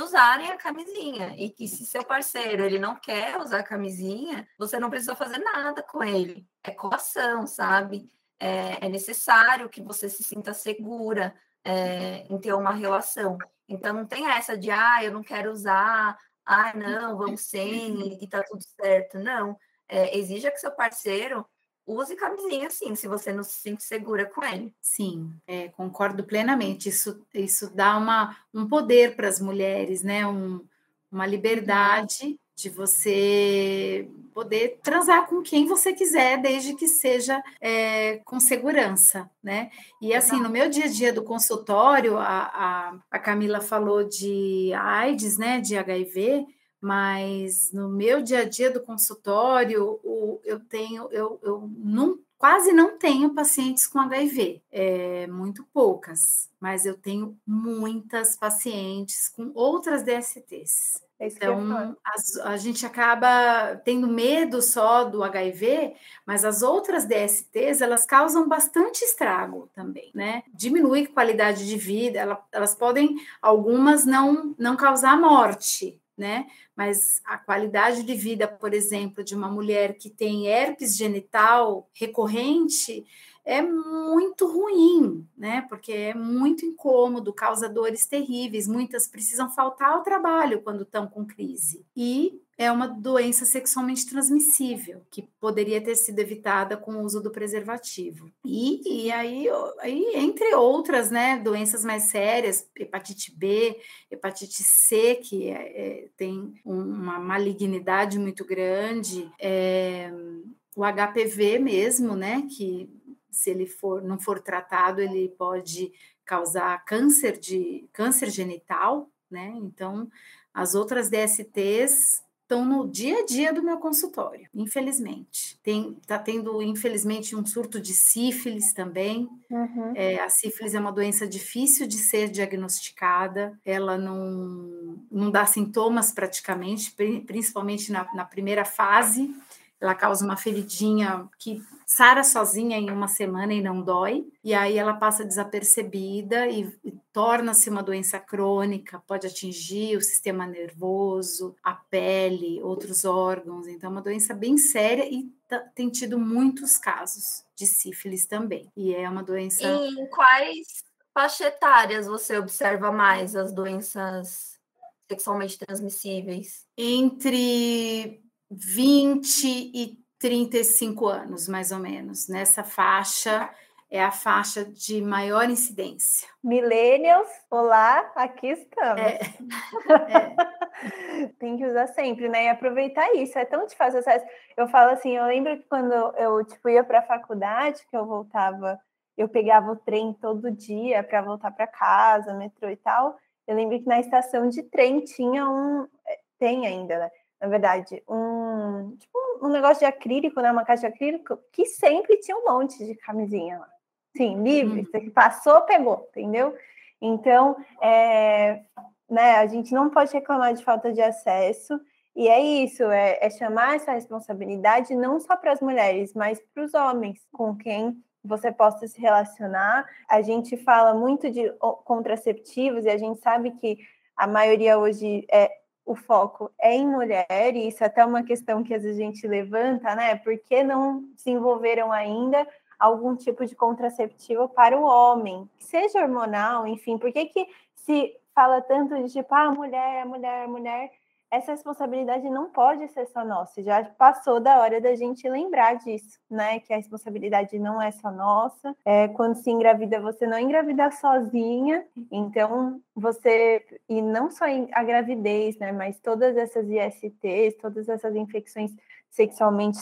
usarem a camisinha e que se seu parceiro ele não quer usar a camisinha, você não precisa fazer nada com ele. É coação, sabe? É, é necessário que você se sinta segura é, em ter uma relação. Então não tem essa de ah, eu não quero usar, ah, não, vamos sem e tá tudo certo. Não. É, exija que seu parceiro use camisinha sim, se você não se sente segura com ele. Sim, é, concordo plenamente. Isso, isso dá uma, um poder para as mulheres, né? Um, uma liberdade de você poder transar com quem você quiser, desde que seja é, com segurança, né? E assim, no meu dia a dia do consultório, a, a, a Camila falou de AIDS, né? De HIV mas no meu dia a dia do consultório, o, eu tenho, eu, eu não, quase não tenho pacientes com HIV, é, muito poucas, mas eu tenho muitas pacientes com outras DSTs. É então, a, a gente acaba tendo medo só do HIV, mas as outras DSTs, elas causam bastante estrago também, né? Diminui qualidade de vida, ela, elas podem, algumas não, não causar morte, né? Mas a qualidade de vida, por exemplo, de uma mulher que tem herpes genital recorrente é muito ruim, né? Porque é muito incômodo, causa dores terríveis. Muitas precisam faltar ao trabalho quando estão com crise. E é uma doença sexualmente transmissível, que poderia ter sido evitada com o uso do preservativo. E, e aí, aí, entre outras né, doenças mais sérias, hepatite B, hepatite C, que é, é, tem uma malignidade muito grande, é, o HPV mesmo, né, que se ele for, não for tratado, ele pode causar câncer de câncer genital, né? Então, as outras DSTs estão no dia a dia do meu consultório, infelizmente. Tem, tá tendo, infelizmente, um surto de sífilis também. Uhum. É, a sífilis é uma doença difícil de ser diagnosticada, ela não, não dá sintomas praticamente, principalmente na, na primeira fase. Ela causa uma feridinha que sara sozinha em uma semana e não dói, e aí ela passa desapercebida e, e torna-se uma doença crônica, pode atingir o sistema nervoso, a pele, outros órgãos, então é uma doença bem séria e tem tido muitos casos de sífilis também, e é uma doença... Em quais faixas etárias você observa mais as doenças sexualmente transmissíveis? Entre 20 e 35 anos, mais ou menos. Nessa faixa é a faixa de maior incidência. Millennials, olá, aqui estamos. É. É. Tem que usar sempre, né? E aproveitar isso. É tão de fácil acesso. Eu falo assim, eu lembro que quando eu tipo ia para a faculdade, que eu voltava, eu pegava o trem todo dia para voltar para casa, metrô e tal. Eu lembro que na estação de trem tinha um, é, tem ainda, né? Na verdade, um tipo um negócio de acrílico, né? Uma caixa de acrílico, que sempre tinha um monte de camisinha lá. Sim, livre. Uhum. Passou, pegou, entendeu? Então, é, né, a gente não pode reclamar de falta de acesso. E é isso, é, é chamar essa responsabilidade não só para as mulheres, mas para os homens com quem você possa se relacionar. A gente fala muito de contraceptivos e a gente sabe que a maioria hoje é o foco é em mulher, e isso é até uma questão que às vezes a gente levanta, né? Por que não desenvolveram ainda algum tipo de contraceptivo para o homem, seja hormonal, enfim, por que, que se fala tanto de tipo, ah, mulher, mulher, mulher, essa responsabilidade não pode ser só nossa, já passou da hora da gente lembrar disso, né? Que a responsabilidade não é só nossa. É, quando se engravida, você não engravida sozinha, então você, e não só a gravidez, né? Mas todas essas ISTs, todas essas infecções sexualmente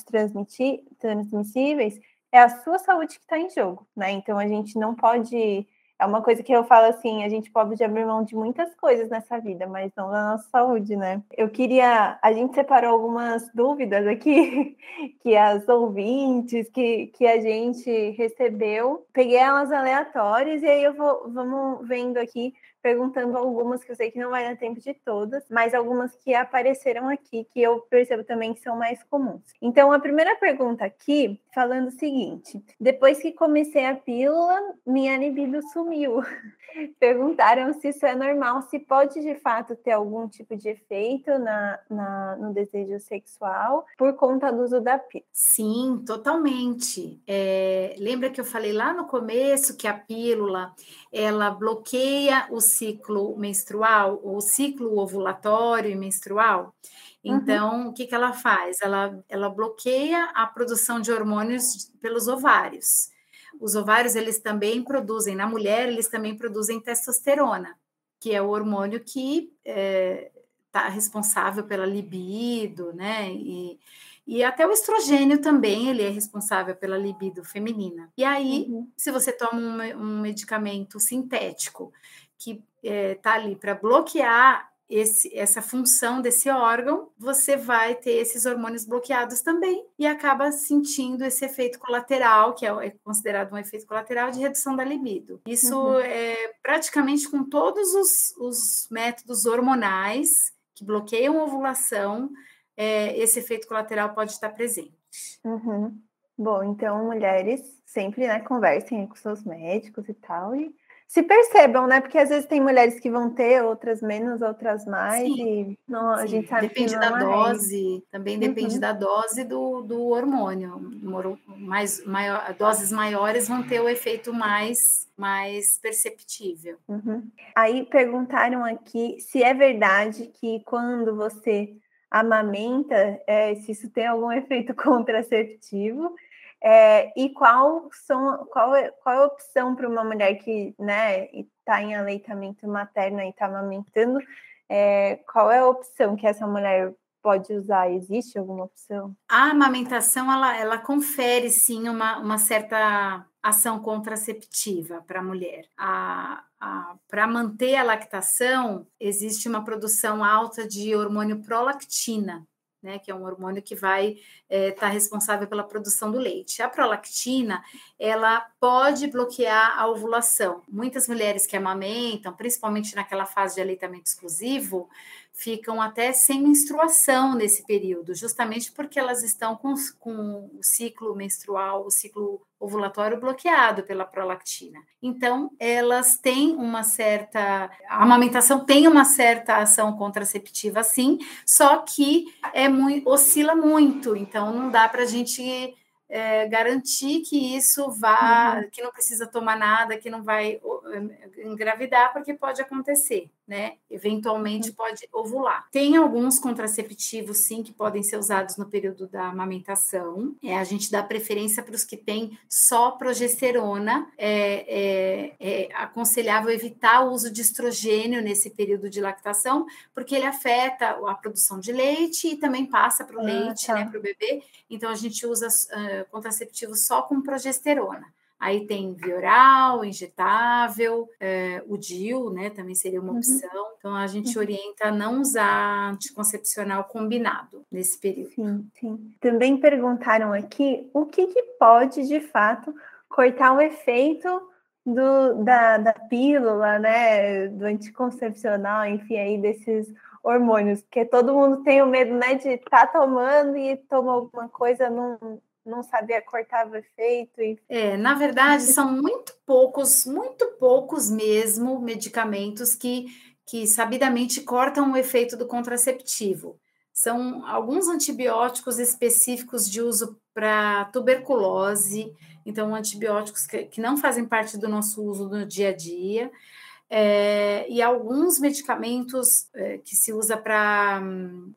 transmissíveis, é a sua saúde que está em jogo, né? Então a gente não pode é uma coisa que eu falo assim, a gente pode abrir mão de muitas coisas nessa vida, mas não da nossa saúde, né? Eu queria, a gente separou algumas dúvidas aqui que as ouvintes, que, que a gente recebeu, peguei elas aleatórias e aí eu vou vamos vendo aqui perguntando algumas que eu sei que não vai dar tempo de todas, mas algumas que apareceram aqui que eu percebo também que são mais comuns. Então, a primeira pergunta aqui, falando o seguinte: depois que comecei a pílula, minha libido sumiu. Perguntaram se isso é normal, se pode de fato ter algum tipo de efeito na, na no desejo sexual por conta do uso da pílula. Sim, totalmente. É, lembra que eu falei lá no começo que a pílula ela bloqueia os ciclo menstrual, o ciclo ovulatório e menstrual. Uhum. Então, uhum. o que, que ela faz? Ela, ela bloqueia a produção de hormônios pelos ovários. Os ovários, eles também produzem, na mulher, eles também produzem testosterona, que é o hormônio que está é, tá responsável pela libido, né? E, e até o estrogênio também, ele é responsável pela libido feminina. E aí, uhum. se você toma um, um medicamento sintético que está é, tá ali para bloquear esse, essa função desse órgão, você vai ter esses hormônios bloqueados também e acaba sentindo esse efeito colateral, que é, é considerado um efeito colateral de redução da libido. Isso uhum. é praticamente com todos os, os, métodos hormonais que bloqueiam a ovulação, é, esse efeito colateral pode estar presente. Uhum. Bom, então mulheres sempre né, conversem com seus médicos e tal, e se percebam, né? Porque às vezes tem mulheres que vão ter, outras menos, outras mais, sim, e não, a gente sabe depende que da é dose, também depende uhum. da dose do, do hormônio. Mais, maior, doses maiores vão ter o efeito mais, mais perceptível. Uhum. Aí perguntaram aqui se é verdade que quando você amamenta, é, se isso tem algum efeito contraceptivo. É, e qual, são, qual, é, qual é a opção para uma mulher que né, está em aleitamento materno e está amamentando? É, qual é a opção que essa mulher pode usar? Existe alguma opção? A amamentação ela, ela confere sim uma, uma certa ação contraceptiva para a mulher. Para manter a lactação, existe uma produção alta de hormônio prolactina, né, que é um hormônio que vai estar é, tá responsável pela produção do leite. A prolactina, ela pode bloquear a ovulação. Muitas mulheres que amamentam, principalmente naquela fase de aleitamento exclusivo, ficam até sem menstruação nesse período, justamente porque elas estão com, com o ciclo menstrual, o ciclo ovulatório bloqueado pela prolactina. Então, elas têm uma certa. A amamentação tem uma certa ação contraceptiva, sim, só que é muito, oscila muito, então não dá para a gente é, garantir que isso vá, uhum. que não precisa tomar nada, que não vai engravidar, porque pode acontecer, né? Eventualmente uhum. pode ovular. Tem alguns contraceptivos, sim, que podem ser usados no período da amamentação. É, a gente dá preferência para os que têm só progesterona. É, é, é aconselhável evitar o uso de estrogênio nesse período de lactação, porque ele afeta a produção de leite e também passa para o ah, leite, tá. né, para o bebê. Então a gente usa uh, contraceptivo só com progesterona. Aí tem via oral, injetável, é, o DIU, né, também seria uma uhum. opção. Então a gente uhum. orienta a não usar anticoncepcional combinado nesse período. Sim, sim. Também perguntaram aqui o que, que pode, de fato, cortar o efeito do, da, da pílula, né, do anticoncepcional, enfim, aí desses hormônios, porque todo mundo tem o medo, né, de estar tá tomando e tomar alguma coisa, não, não sabia cortar o efeito. E... É, na verdade, são muito poucos, muito poucos mesmo medicamentos que que sabidamente cortam o efeito do contraceptivo. São alguns antibióticos específicos de uso para tuberculose, então antibióticos que, que, não fazem parte do nosso uso no dia a dia, é, e alguns medicamentos é, que se usa para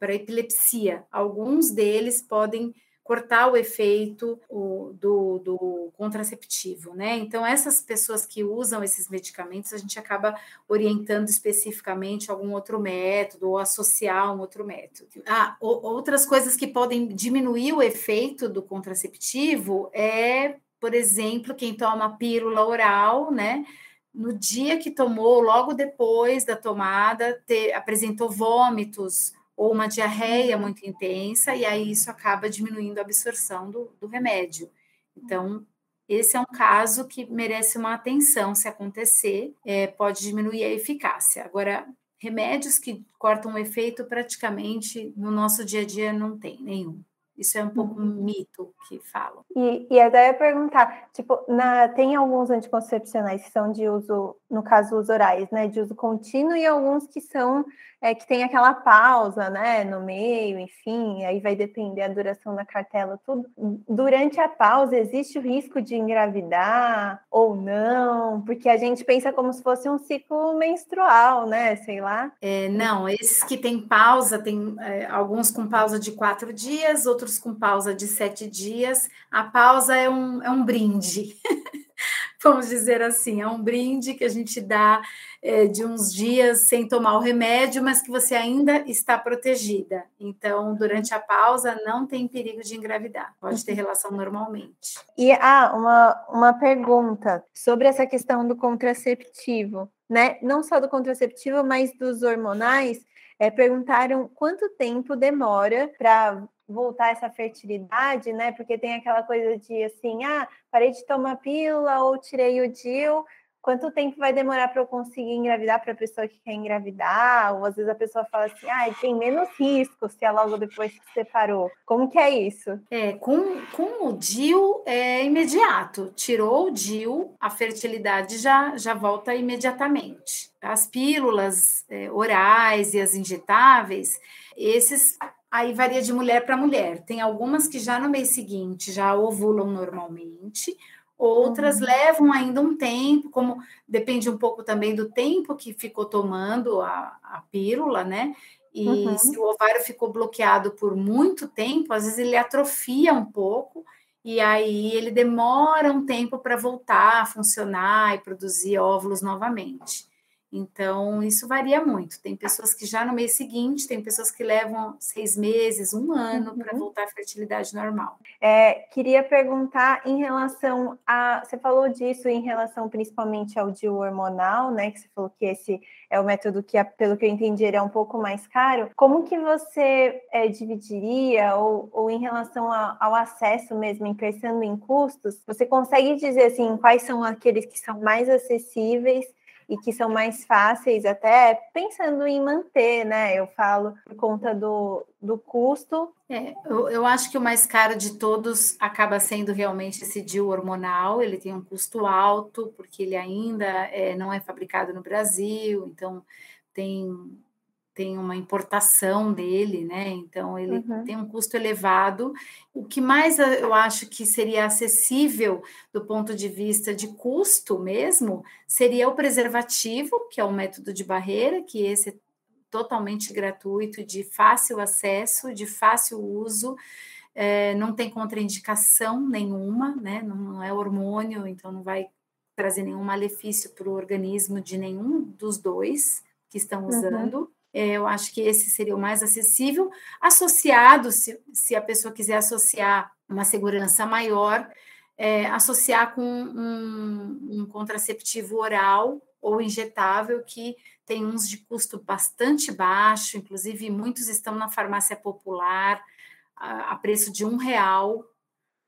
epilepsia. Alguns deles podem cortar o efeito o, do, do, contraceptivo, né? Então, essas pessoas que usam esses medicamentos, a gente acaba orientando especificamente algum outro método ou associar um outro método. Ah, outras coisas que podem diminuir o efeito do contraceptivo é, por exemplo, quem toma pílula oral, né? No dia que tomou, logo depois da tomada, ter, apresentou vômitos ou uma diarreia muito intensa, e aí isso acaba diminuindo a absorção do, do remédio. Então, esse é um caso que merece uma atenção se acontecer, é, pode diminuir a eficácia. Agora, remédios que cortam o efeito praticamente no nosso dia a dia não tem nenhum. Isso é um pouco um uhum. mito que falam. E, e até ia perguntar, tipo, na, tem alguns anticoncepcionais que são de uso, no caso, os orais, né, de uso contínuo, e alguns que são, é, que tem aquela pausa, né, no meio, enfim, aí vai depender a duração da cartela, tudo. Durante a pausa, existe o risco de engravidar ou não? Porque a gente pensa como se fosse um ciclo menstrual, né, sei lá. É, não, esses que tem pausa, tem é, alguns com pausa de quatro dias, outros com pausa de sete dias. A pausa é um, é um brinde, vamos dizer assim, é um brinde que a gente dá é, de uns dias sem tomar o remédio, mas que você ainda está protegida. Então, durante a pausa, não tem perigo de engravidar, pode ter relação normalmente. E ah, uma, uma pergunta sobre essa questão do contraceptivo, né? Não só do contraceptivo, mas dos hormonais. É, perguntaram quanto tempo demora para voltar essa fertilidade, né? Porque tem aquela coisa de assim, ah, parei de tomar pílula ou tirei o DIL, quanto tempo vai demorar para eu conseguir engravidar para a pessoa que quer engravidar? Ou às vezes a pessoa fala assim, ah, tem menos risco se ela logo depois se separou. Como que é isso? É, com, com o DIL é imediato. Tirou o DIL, a fertilidade já, já volta imediatamente. As pílulas é, orais e as injetáveis, esses Aí varia de mulher para mulher. Tem algumas que já no mês seguinte já ovulam normalmente, outras uhum. levam ainda um tempo, como depende um pouco também do tempo que ficou tomando a, a pílula, né? E uhum. se o ovário ficou bloqueado por muito tempo, às vezes ele atrofia um pouco, e aí ele demora um tempo para voltar a funcionar e produzir óvulos novamente. Então, isso varia muito. Tem pessoas que já no mês seguinte, tem pessoas que levam seis meses, um ano uhum. para voltar à fertilidade normal. É, queria perguntar em relação a. Você falou disso em relação principalmente ao DIU hormonal, né? Que você falou que esse é o método que, pelo que eu entendi, ele é um pouco mais caro. Como que você é, dividiria, ou, ou em relação a, ao acesso mesmo, pensando em custos, você consegue dizer assim quais são aqueles que são mais acessíveis? E que são mais fáceis, até pensando em manter, né? Eu falo por conta do, do custo. É, eu, eu acho que o mais caro de todos acaba sendo realmente esse DIU hormonal. Ele tem um custo alto, porque ele ainda é, não é fabricado no Brasil, então tem tem uma importação dele, né? Então ele uhum. tem um custo elevado. O que mais eu acho que seria acessível do ponto de vista de custo mesmo seria o preservativo, que é o método de barreira, que esse é totalmente gratuito, de fácil acesso, de fácil uso. É, não tem contraindicação nenhuma, né? Não, é hormônio, então não vai trazer nenhum malefício para o organismo de nenhum dos dois que estão uhum. usando. Uhum. É, eu acho que esse seria o mais acessível, associado, se, se a pessoa quiser associar uma segurança maior, é, associar com um, um contraceptivo oral ou injetável que tem uns de custo bastante baixo, inclusive muitos estão na farmácia popular a, a preço de um real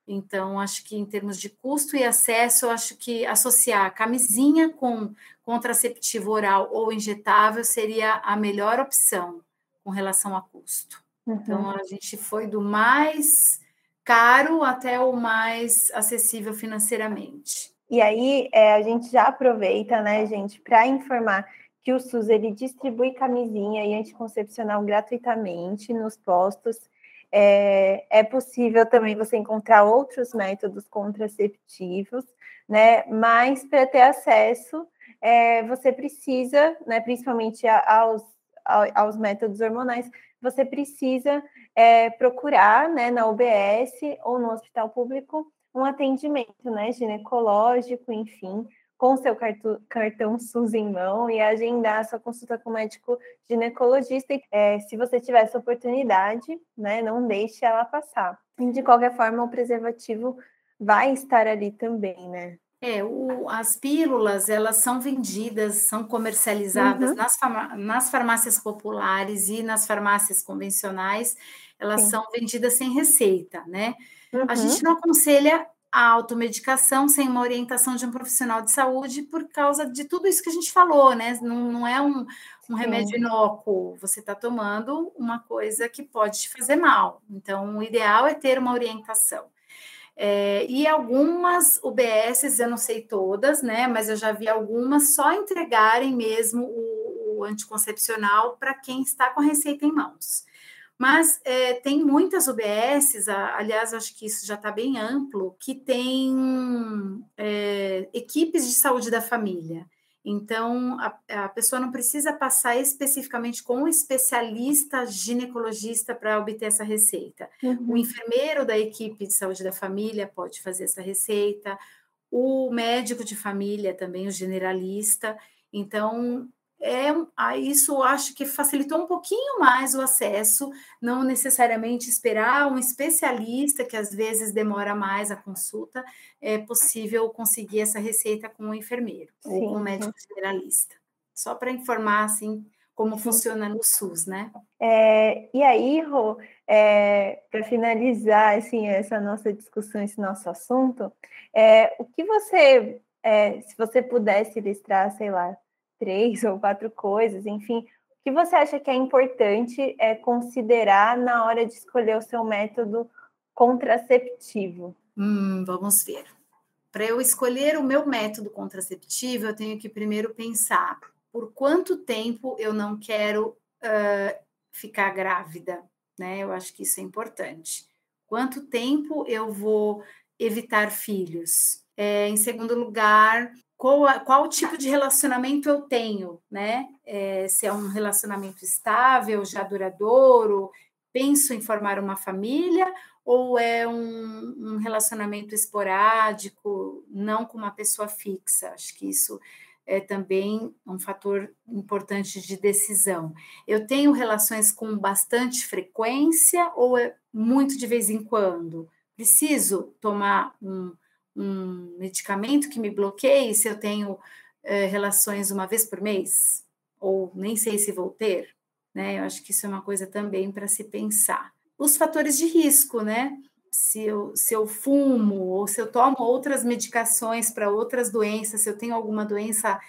então, acho que em termos de custo e acesso, acho que associar camisinha com contraceptivo oral ou injetável seria a melhor opção com relação a custo. Uhum. Então, a gente foi do mais caro até o mais acessível financeiramente. E aí, é, a gente já aproveita, né, gente, para informar que o SUS ele distribui camisinha e anticoncepcional gratuitamente nos postos. É, é possível também você encontrar outros métodos contraceptivos, né? Mas para ter acesso, é, você precisa, né, principalmente aos, aos métodos hormonais, você precisa é, procurar né, na UBS ou no hospital público um atendimento né, ginecológico, enfim, com seu cartão SUS em mão e agendar a sua consulta com o médico ginecologista. É, se você tiver essa oportunidade, né, não deixe ela passar. E de qualquer forma, o preservativo vai estar ali também, né? É, o, as pílulas, elas são vendidas, são comercializadas uhum. nas, nas farmácias populares e nas farmácias convencionais, elas Sim. são vendidas sem receita, né? Uhum. A gente não aconselha a automedicação sem uma orientação de um profissional de saúde por causa de tudo isso que a gente falou, né? Não, não é um, um remédio inócuo, você está tomando uma coisa que pode te fazer mal. Então, o ideal é ter uma orientação. É, e algumas UBSs, eu não sei todas, né? Mas eu já vi algumas só entregarem mesmo o, o anticoncepcional para quem está com a receita em mãos. Mas é, tem muitas UBSs, aliás, acho que isso já está bem amplo, que tem é, equipes de saúde da família. Então, a, a, pessoa não precisa passar especificamente com um especialista ginecologista para obter essa receita. Uhum. O enfermeiro da equipe de saúde da família pode fazer essa receita, o médico de família também, o generalista. Então, é, isso acho que facilitou um pouquinho mais o acesso, não necessariamente esperar um especialista, que às vezes demora mais a consulta, é possível conseguir essa receita com o enfermeiro Sim. ou com o médico generalista. Só para informar, assim, como funciona no SUS, né? É, e aí, Rô, é, para finalizar assim, essa nossa discussão, esse nosso assunto, é, o que você, é, se você pudesse ilustrar, sei lá, três ou quatro coisas, enfim. O que você acha que é importante é considerar na hora de escolher o seu método contraceptivo? Hum, vamos ver. Para eu escolher o meu método contraceptivo, eu tenho que primeiro pensar por quanto tempo eu não quero uh, ficar grávida, né? Eu acho que isso é importante. Quanto tempo eu vou evitar filhos? É, em segundo lugar, qual, qual tipo de relacionamento eu tenho, né? É, se é um relacionamento estável, já duradouro, penso em formar uma família, ou é um, um relacionamento esporádico, não com uma pessoa fixa? Acho que isso é também um fator importante de decisão. Eu tenho relações com bastante frequência ou é muito de vez em quando? Preciso tomar um um medicamento que me bloqueie se eu tenho é, relações uma vez por mês? Ou nem sei se vou ter? Né? Eu acho que isso é uma coisa também para se pensar. Os fatores de risco, né? Se eu, se eu fumo ou se eu tomo outras medicações para outras doenças, se eu tenho alguma doença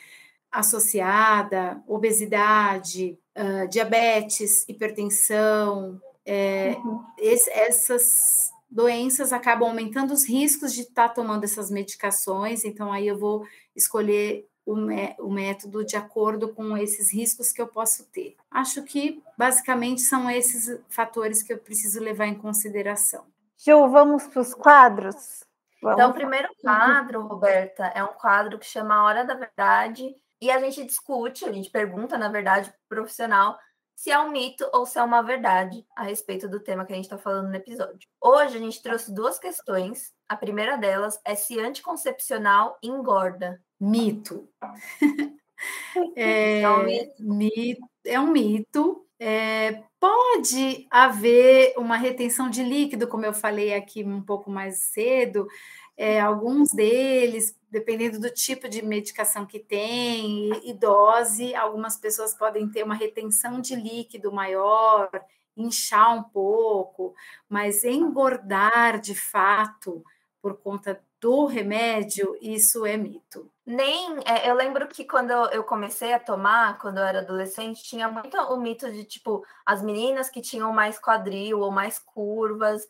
associada, obesidade, uh, diabetes, hipertensão, é, uhum. essas doenças acabam aumentando os riscos de estar tá tomando essas medicações, então aí eu vou escolher o, o, método de acordo com esses riscos que eu posso ter. Acho que basicamente são esses fatores que eu preciso levar em consideração. Ju, vamos para os quadros? Vamos. Então, o primeiro quadro, Roberta, é um quadro que chama A Hora da Verdade, e a gente discute, a gente pergunta, na verdade, profissional se é um mito ou se é uma verdade a respeito do tema que a gente está falando no episódio. Hoje a gente trouxe duas questões. A primeira delas é se anticoncepcional engorda. Mito. é, é, um mito. É um mito. É, pode haver uma retenção de líquido, como eu falei aqui um pouco mais cedo, é, alguns deles, dependendo do tipo de medicação que tem e, e dose, algumas pessoas podem ter uma retenção de líquido maior, inchar um pouco, mas engordar de fato por conta do remédio, isso é mito. Nem, é, eu lembro que quando eu comecei a tomar, quando eu era adolescente, tinha muito o mito de tipo as meninas que tinham mais quadril ou mais curvas,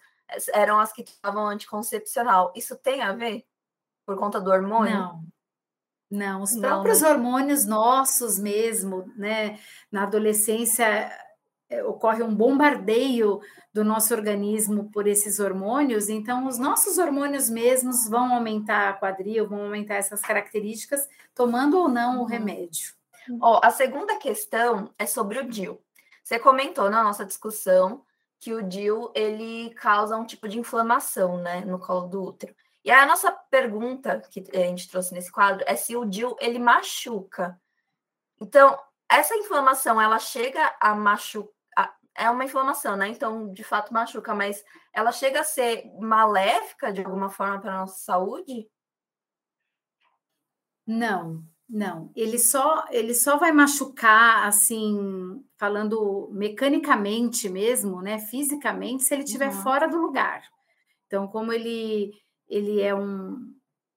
eram as que estavam anticoncepcional. Isso tem a ver? Por conta do hormônio? Não. Não, os próprios não, né? hormônios nossos mesmo, né? Na adolescência é, ocorre um bombardeio do nosso organismo por esses hormônios, então os nossos hormônios mesmos vão aumentar a quadril, vão aumentar essas características, tomando ou não o uhum. remédio. Ó, a segunda questão é sobre o DIL. Você comentou na nossa discussão que o DIL ele causa um tipo de inflamação, né, no colo do útero. E a nossa pergunta que a gente trouxe nesse quadro é se o DIL ele machuca. Então, essa inflamação ela chega a machucar é uma inflamação, né? Então, de fato, machuca, mas ela chega a ser maléfica de alguma forma para a nossa saúde? Não, não. Ele só, ele só vai machucar, assim, falando mecanicamente mesmo, né? Fisicamente, se ele estiver uhum. fora do lugar. Então, como ele ele é um,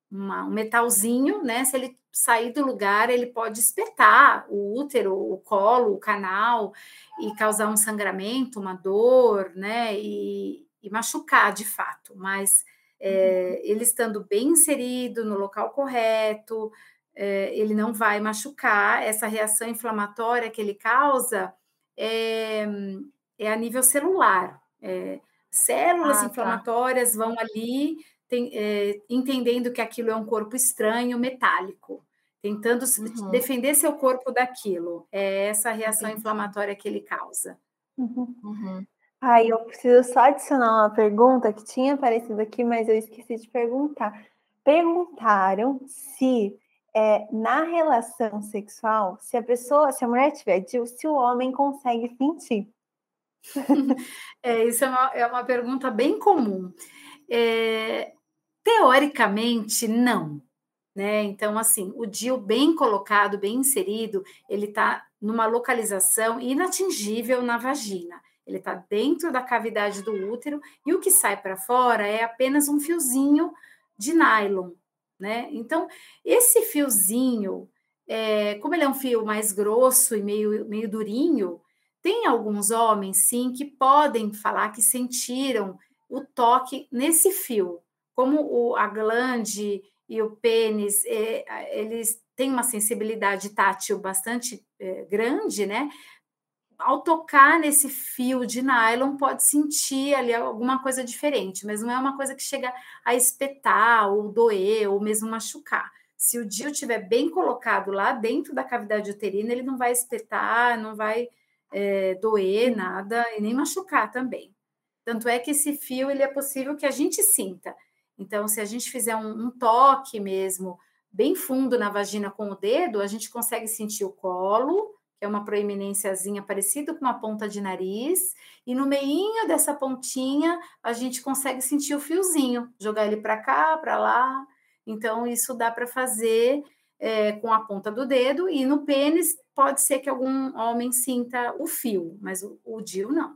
uma, um metalzinho, né? Se ele sair do lugar, ele pode espetar o útero, o colo, o canal e causar um sangramento, uma dor, né? E, e machucar de fato. Mas é, ele estando bem inserido no local correto, ele não vai machucar. Essa reação inflamatória que ele causa é, é a nível celular. É, células ah, tá. inflamatórias vão ali tem, é, entendendo que aquilo é um corpo estranho, metálico, tentando uhum. defender seu corpo daquilo. É essa reação Entendi. inflamatória que ele causa. Uhum. Uhum. Ai, eu preciso só adicionar uma pergunta que tinha aparecido aqui, mas eu esqueci de perguntar. Perguntaram se é, na relação sexual, se a pessoa, se a mulher tiver, se o homem consegue sentir. É, isso é uma, é uma pergunta bem comum. É, Teoricamente, não. Né? Então, assim, o DIL bem colocado, bem inserido, ele está numa localização inatingível na vagina. Ele está dentro da cavidade do útero e o que sai para fora é apenas um fiozinho de nylon, né? Então, esse fiozinho, é, como ele é um fio mais grosso e meio, meio durinho, tem alguns homens, sim, que podem falar que sentiram o toque nesse fio, como o, a glande e o pênis, é, eles têm uma sensibilidade tátil bastante é, grande, né? Ao tocar nesse fio de nylon, pode sentir ali alguma coisa diferente, mas não é uma coisa que chega a espetar, ou doer, ou mesmo machucar. Se o DIU estiver bem colocado lá dentro da cavidade uterina, ele não vai espetar, não vai é, doer nada e nem machucar também. Tanto é que esse fio ele é possível que a gente sinta. Então, se a gente fizer um, um toque mesmo, bem fundo na vagina com o dedo, a gente consegue sentir o colo, que é uma proeminênciazinha parecida com uma ponta de nariz, e no meinho dessa pontinha a gente consegue sentir o fiozinho, jogar ele para cá, para lá. Então, isso dá para fazer é, com a ponta do dedo, e no pênis pode ser que algum homem sinta o fio, mas o, o DIU não.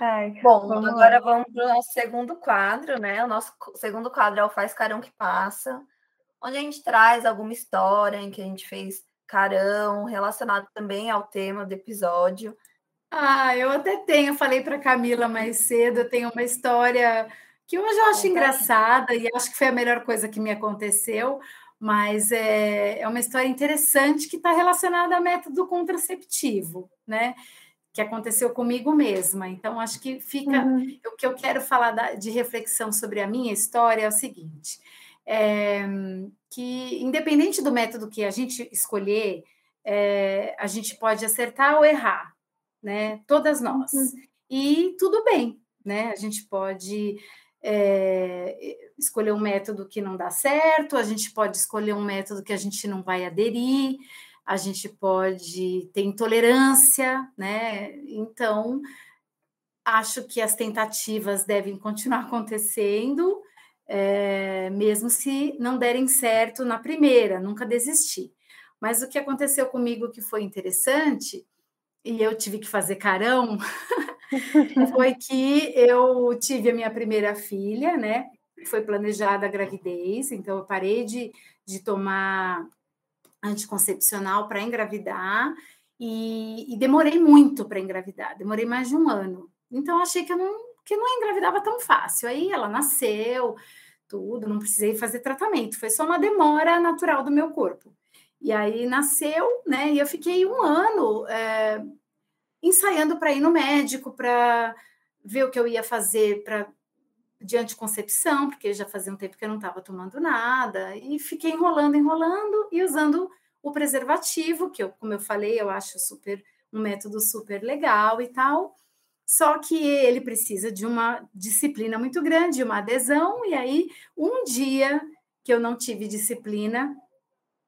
Ai, Bom, vamos agora lá. vamos para o nosso segundo quadro, né? O nosso segundo quadro é o Faz Carão que Passa, onde a gente traz alguma história em que a gente fez carão, relacionado também ao tema do episódio. Ah, eu até tenho, falei para Camila mais cedo, eu tenho uma história que hoje eu acho engraçada e acho que foi a melhor coisa que me aconteceu, mas é, é uma história interessante que está relacionada a método contraceptivo, né? que aconteceu comigo mesma. Então, acho que fica. Uhum. O que eu quero falar da, de reflexão sobre a minha história é o seguinte: é, que, independente do método que a gente escolher, é, a gente pode acertar ou errar, né? Todas nós. Uhum. E tudo bem, né? A gente pode. É, escolher um método que não dá certo, a gente pode escolher um método que a gente não vai aderir, a gente pode ter intolerância, né? Então, acho que as tentativas devem continuar acontecendo, é, mesmo se não derem certo na primeira, nunca desistir. Mas o que aconteceu comigo que foi interessante, e eu tive que fazer carão, foi que eu tive a minha primeira filha, né? Foi planejada a gravidez, então eu parei de, de tomar anticoncepcional para engravidar e, e, demorei muito para engravidar, demorei mais de um ano. Então achei que eu não que não engravidava tão fácil. Aí ela nasceu, tudo, não precisei fazer tratamento, foi só uma demora natural do meu corpo. E aí nasceu, né? E eu fiquei um ano é, ensaiando para ir no médico, para ver o que eu ia fazer para de anticoncepção, porque já fazia um tempo que eu não estava tomando nada, e fiquei enrolando, enrolando e usando o preservativo, que eu, como eu falei, eu acho super um método super legal e tal. Só que ele precisa de uma disciplina muito grande, uma adesão, e aí um dia que eu não tive disciplina,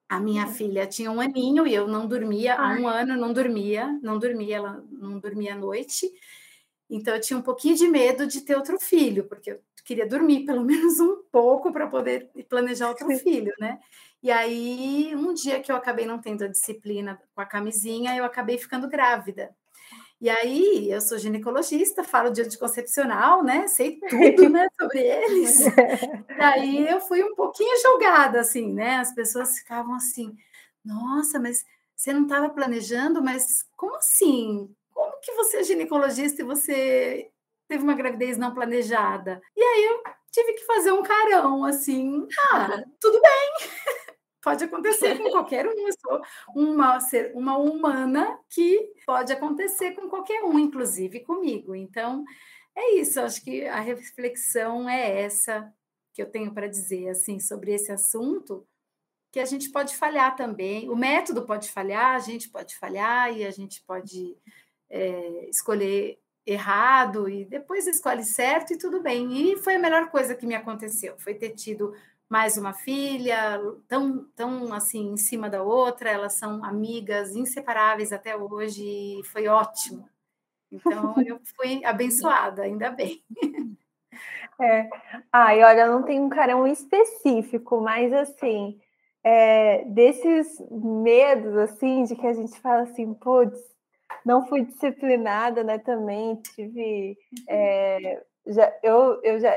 a minha filha tinha um aninho e eu não dormia, há um ano não dormia, não dormia, ela não dormia à noite. Então eu tinha um pouquinho de medo de ter outro filho, porque eu queria dormir pelo menos um pouco para poder planejar outro filho, né? E aí, um dia que eu acabei não tendo a disciplina com a camisinha, eu acabei ficando grávida. E aí, eu sou ginecologista, falo de anticoncepcional, né? Sei tudo, né, sobre eles. E aí eu fui um pouquinho julgada, assim, né? As pessoas ficavam assim: "Nossa, mas você não estava planejando, mas como assim? Como que você é ginecologista e você teve uma gravidez não planejada?" E aí eu tive que fazer um carão, assim: "Ah, tudo bem." Pode acontecer com qualquer um. Eu sou uma, uma humana que pode acontecer com qualquer um, inclusive comigo. Então, é isso. Acho que a reflexão é essa que eu tenho para dizer assim sobre esse assunto, que a gente pode falhar também. O método pode falhar, a gente pode falhar e a gente pode é, escolher errado e depois escolhe certo e tudo bem. E foi a melhor coisa que me aconteceu, foi ter tido mais uma filha, tão, tão assim em cima da outra, elas são amigas inseparáveis até hoje, e foi ótimo. Então eu fui abençoada, ainda bem. É. Ai, olha, não tem um carão específico, mas assim, é, desses medos assim de que a gente fala assim, putz, não fui disciplinada, né? Também tive. É, já, eu, eu já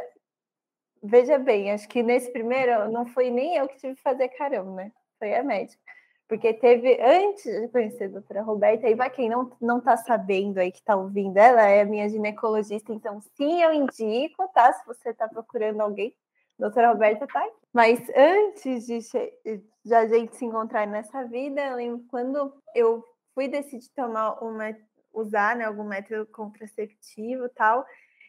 Veja bem, acho que nesse primeiro não foi nem eu que tive que fazer carão, né? Foi a médica. Porque teve, antes de conhecer a doutora Roberta, e para quem não, não tá sabendo aí, que está ouvindo, ela é minha ginecologista, então sim, eu indico, tá? Se você está procurando alguém, a doutora Roberta tá aqui. Mas antes de, de a gente se encontrar nessa vida, eu lembro quando eu fui decidir tomar uma, usar né, algum método contraceptivo e tal,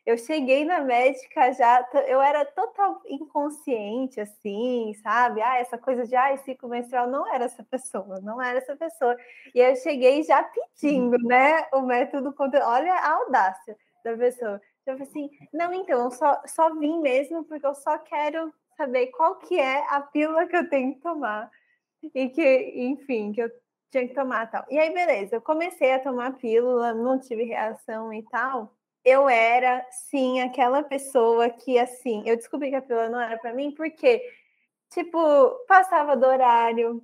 eu cheguei na médica já, eu era total inconsciente, assim, sabe? Ah, essa coisa de ah, ciclo menstrual não era essa pessoa, não era essa pessoa. E eu cheguei já pedindo, né, o método contra. Olha a audácia da pessoa. Eu falei assim, não, então, eu só, só vim mesmo porque eu só quero saber qual que é a pílula que eu tenho que tomar. E que, enfim, que eu tinha que tomar tal. E aí, beleza, eu comecei a tomar pílula, não tive reação e tal eu era, sim, aquela pessoa que, assim, eu descobri que a pílula não era para mim, porque, tipo, passava do horário,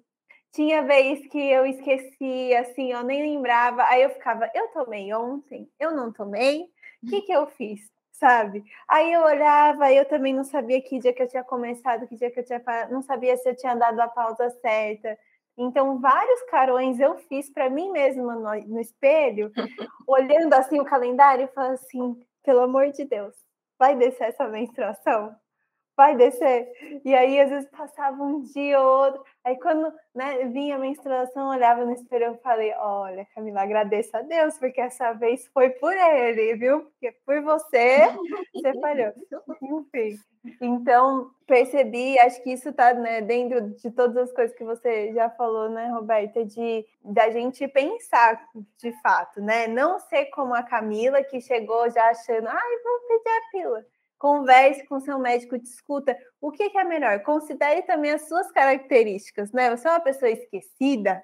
tinha vez que eu esquecia, assim, eu nem lembrava, aí eu ficava, eu tomei ontem, eu não tomei, o que, que eu fiz? Sabe? Aí eu olhava, eu também não sabia que dia que eu tinha começado, que dia que eu tinha não sabia se eu tinha dado a pausa certa. Então, vários carões eu fiz para mim mesma no, no espelho, olhando assim o calendário e falando assim: pelo amor de Deus, vai descer essa menstruação? Vai descer. E aí, às vezes, passava um dia ou outro. Aí, quando né, vinha a menstruação, olhava no espelho e falei: Olha, Camila, agradeça a Deus, porque essa vez foi por ele, viu? Porque por você, você falhou. Enfim. Então, percebi, acho que isso está né, dentro de todas as coisas que você já falou, né, Roberta, de da gente pensar de fato, né? Não ser como a Camila, que chegou já achando, ai, vou pedir a pílula converse com seu médico, discuta o que, é melhor. Considere também as suas características, né? Você é uma pessoa esquecida,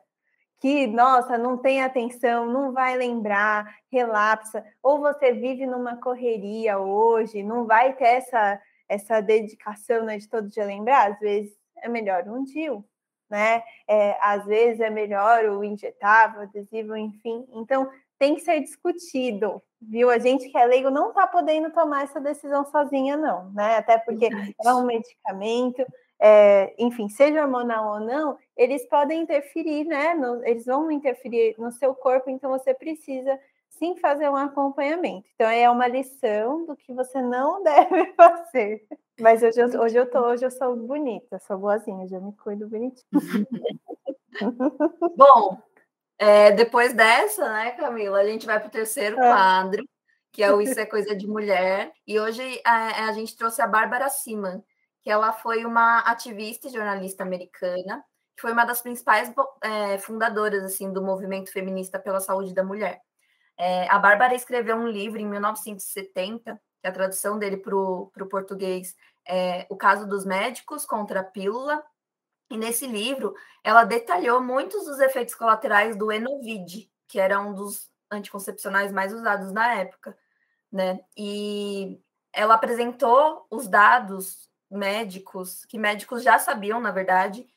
que, nossa, não tem atenção, não vai lembrar, relapsa, ou você vive numa correria hoje, não vai ter essa, essa dedicação né, de todo dia lembrar, às vezes é melhor um DIU, né? É, às vezes é melhor o injetável, adesivo, enfim. Então, tem que ser discutido, viu? A gente que é leigo não está podendo tomar essa decisão sozinha, não, né? Até porque é um medicamento, é, enfim, seja hormonal ou não, eles podem interferir, né? No, eles vão interferir no seu corpo, então você precisa sim fazer um acompanhamento. Então, é uma lição do que você não deve fazer. Mas hoje eu, hoje eu tô, hoje eu sou bonita, sou boazinha, já me cuido bonitinho. Bom, é, depois dessa, né, Camila, a gente vai para o terceiro é. quadro, que é o Isso é Coisa de Mulher. E hoje a, a gente trouxe a Bárbara Siman, que ela foi uma ativista e jornalista americana, que foi uma das principais é, fundadoras assim do movimento feminista pela saúde da mulher. É, a Bárbara escreveu um livro em 1970, que a tradução dele para o português é O Caso dos Médicos contra a Pílula. E nesse livro, ela detalhou muitos dos efeitos colaterais do Enovid, que era um dos anticoncepcionais mais usados na época, né? E ela apresentou os dados médicos, que médicos já sabiam, na verdade,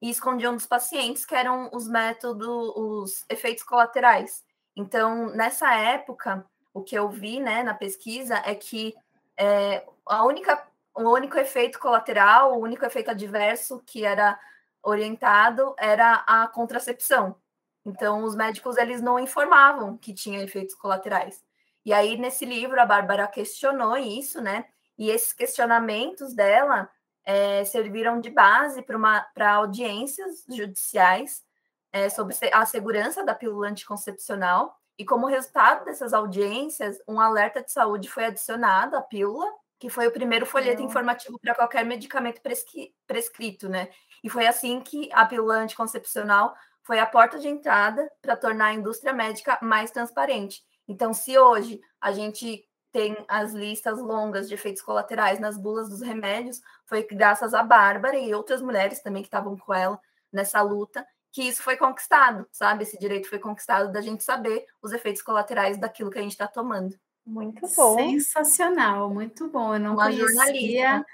e escondiam dos pacientes, que eram os métodos, os efeitos colaterais. Então, nessa época, o que eu vi né, na pesquisa é que é, a única, o único efeito colateral, o único efeito adverso que era orientado era a contracepção. Então, os médicos eles não informavam que tinha efeitos colaterais. E aí, nesse livro, a Bárbara questionou isso, né? E esses questionamentos dela é, serviram de base para audiências judiciais é, sobre a segurança da pílula anticoncepcional. E como resultado dessas audiências, um alerta de saúde foi adicionado à pílula, que foi o primeiro folheto Não. informativo para qualquer medicamento prescri prescrito, né? E foi assim que a pílula anticoncepcional foi a porta de entrada para tornar a indústria médica mais transparente. Então, se hoje a gente tem as listas longas de efeitos colaterais nas bulas dos remédios, foi graças a Bárbara e outras mulheres também que estavam com ela nessa luta, que isso foi conquistado, sabe? Esse direito foi conquistado da gente saber os efeitos colaterais daquilo que a gente está tomando. Muito bom. Sensacional, muito bom. Eu não Uma conhecia. Jornalista.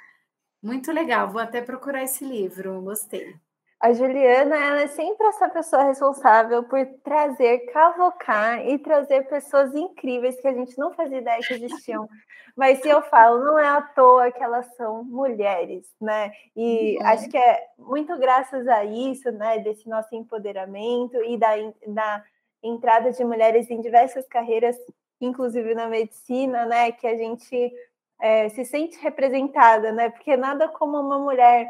Muito legal, vou até procurar esse livro, gostei. A Juliana, ela é sempre essa pessoa responsável por trazer, cavocar e trazer pessoas incríveis que a gente não fazia ideia que existiam. Mas se eu falo, não é à toa que elas são mulheres, né? E uhum. acho que é muito graças a isso, né, desse nosso empoderamento e da, da entrada de mulheres em diversas carreiras, inclusive na medicina, né, que a gente é, se sente representada, né? Porque nada como uma mulher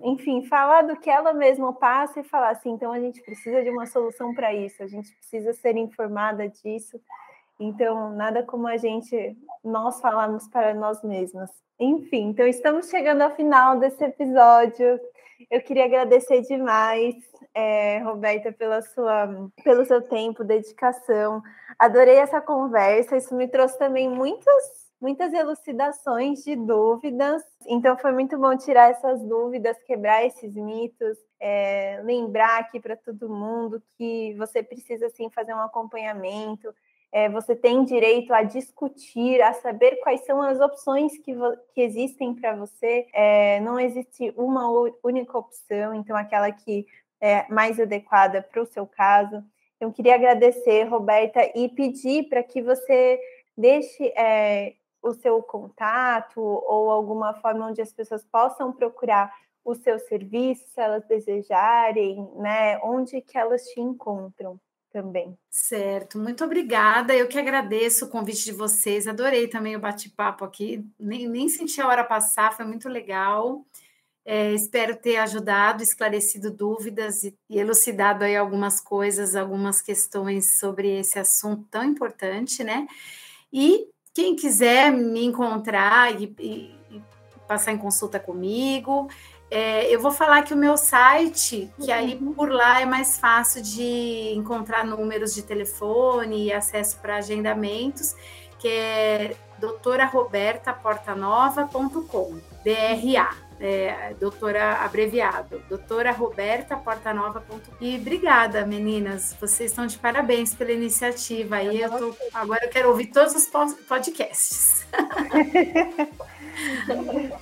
enfim, falar do que ela mesma passa e falar assim, então a gente precisa de uma solução para isso, a gente precisa ser informada disso. Então, nada como a gente, nós falamos para nós mesmas. Enfim, então estamos chegando ao final desse episódio. Eu queria agradecer demais, é, Roberta, pela sua, pelo seu tempo, dedicação. Adorei essa conversa. Isso me trouxe também muitas muitas elucidações de dúvidas. Então foi muito bom tirar essas dúvidas, quebrar esses mitos, é, lembrar aqui para todo mundo que você precisa sim fazer um acompanhamento. É, você tem direito a discutir, a saber quais são as opções que, que existem para você. É, não existe uma única opção, então aquela que é mais adequada para o seu caso. Então, queria agradecer, Roberta, e pedir para que você deixe é, o seu contato ou alguma forma onde as pessoas possam procurar o seu serviço, se elas desejarem, né? Onde que elas te encontram também. Certo, muito obrigada. Eu que agradeço o convite de vocês. Adorei também o bate-papo aqui. Nem, nem senti a hora passar, foi muito legal. É, espero ter ajudado, esclarecido dúvidas e, e elucidado aí algumas coisas, algumas questões sobre esse assunto tão importante, né? E quem quiser me encontrar e, e, e passar em consulta comigo, é, eu vou falar que o meu site, que aí uhum. por lá é mais fácil de encontrar números de telefone e acesso para agendamentos, que é doutorarobertaportanova.com, DRA é, doutora abreviado, doutora Roberta Portanova. E obrigada, meninas. Vocês estão de parabéns pela iniciativa. Aí eu tô, agora eu quero ouvir todos os podcasts.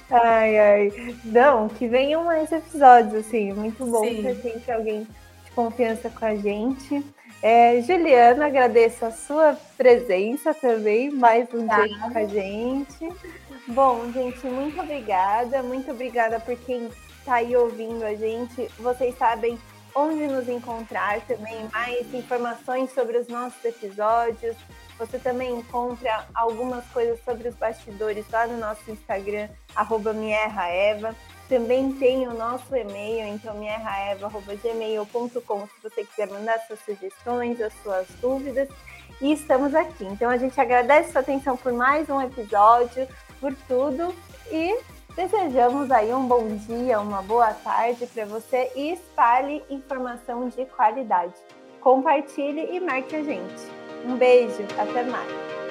ai, ai. Não, que venham mais episódios, assim. Muito bom Sim. ter sempre alguém de confiança com a gente. É, Juliana, agradeço a sua presença também, mais um dia com a gente. Bom, gente, muito obrigada. Muito obrigada por quem está aí ouvindo a gente. Vocês sabem onde nos encontrar também, mais informações sobre os nossos episódios, Você também encontra algumas coisas sobre os bastidores lá no nosso Instagram, arroba Eva. Também tem o nosso e-mail, então mierraeva.gmail.com, se você quiser mandar suas sugestões, as suas dúvidas. E estamos aqui. Então a gente agradece sua atenção por mais um episódio, por tudo e desejamos aí um bom dia, uma boa tarde para você e espalhe informação de qualidade. Compartilhe e marque a gente. Um beijo, até mais.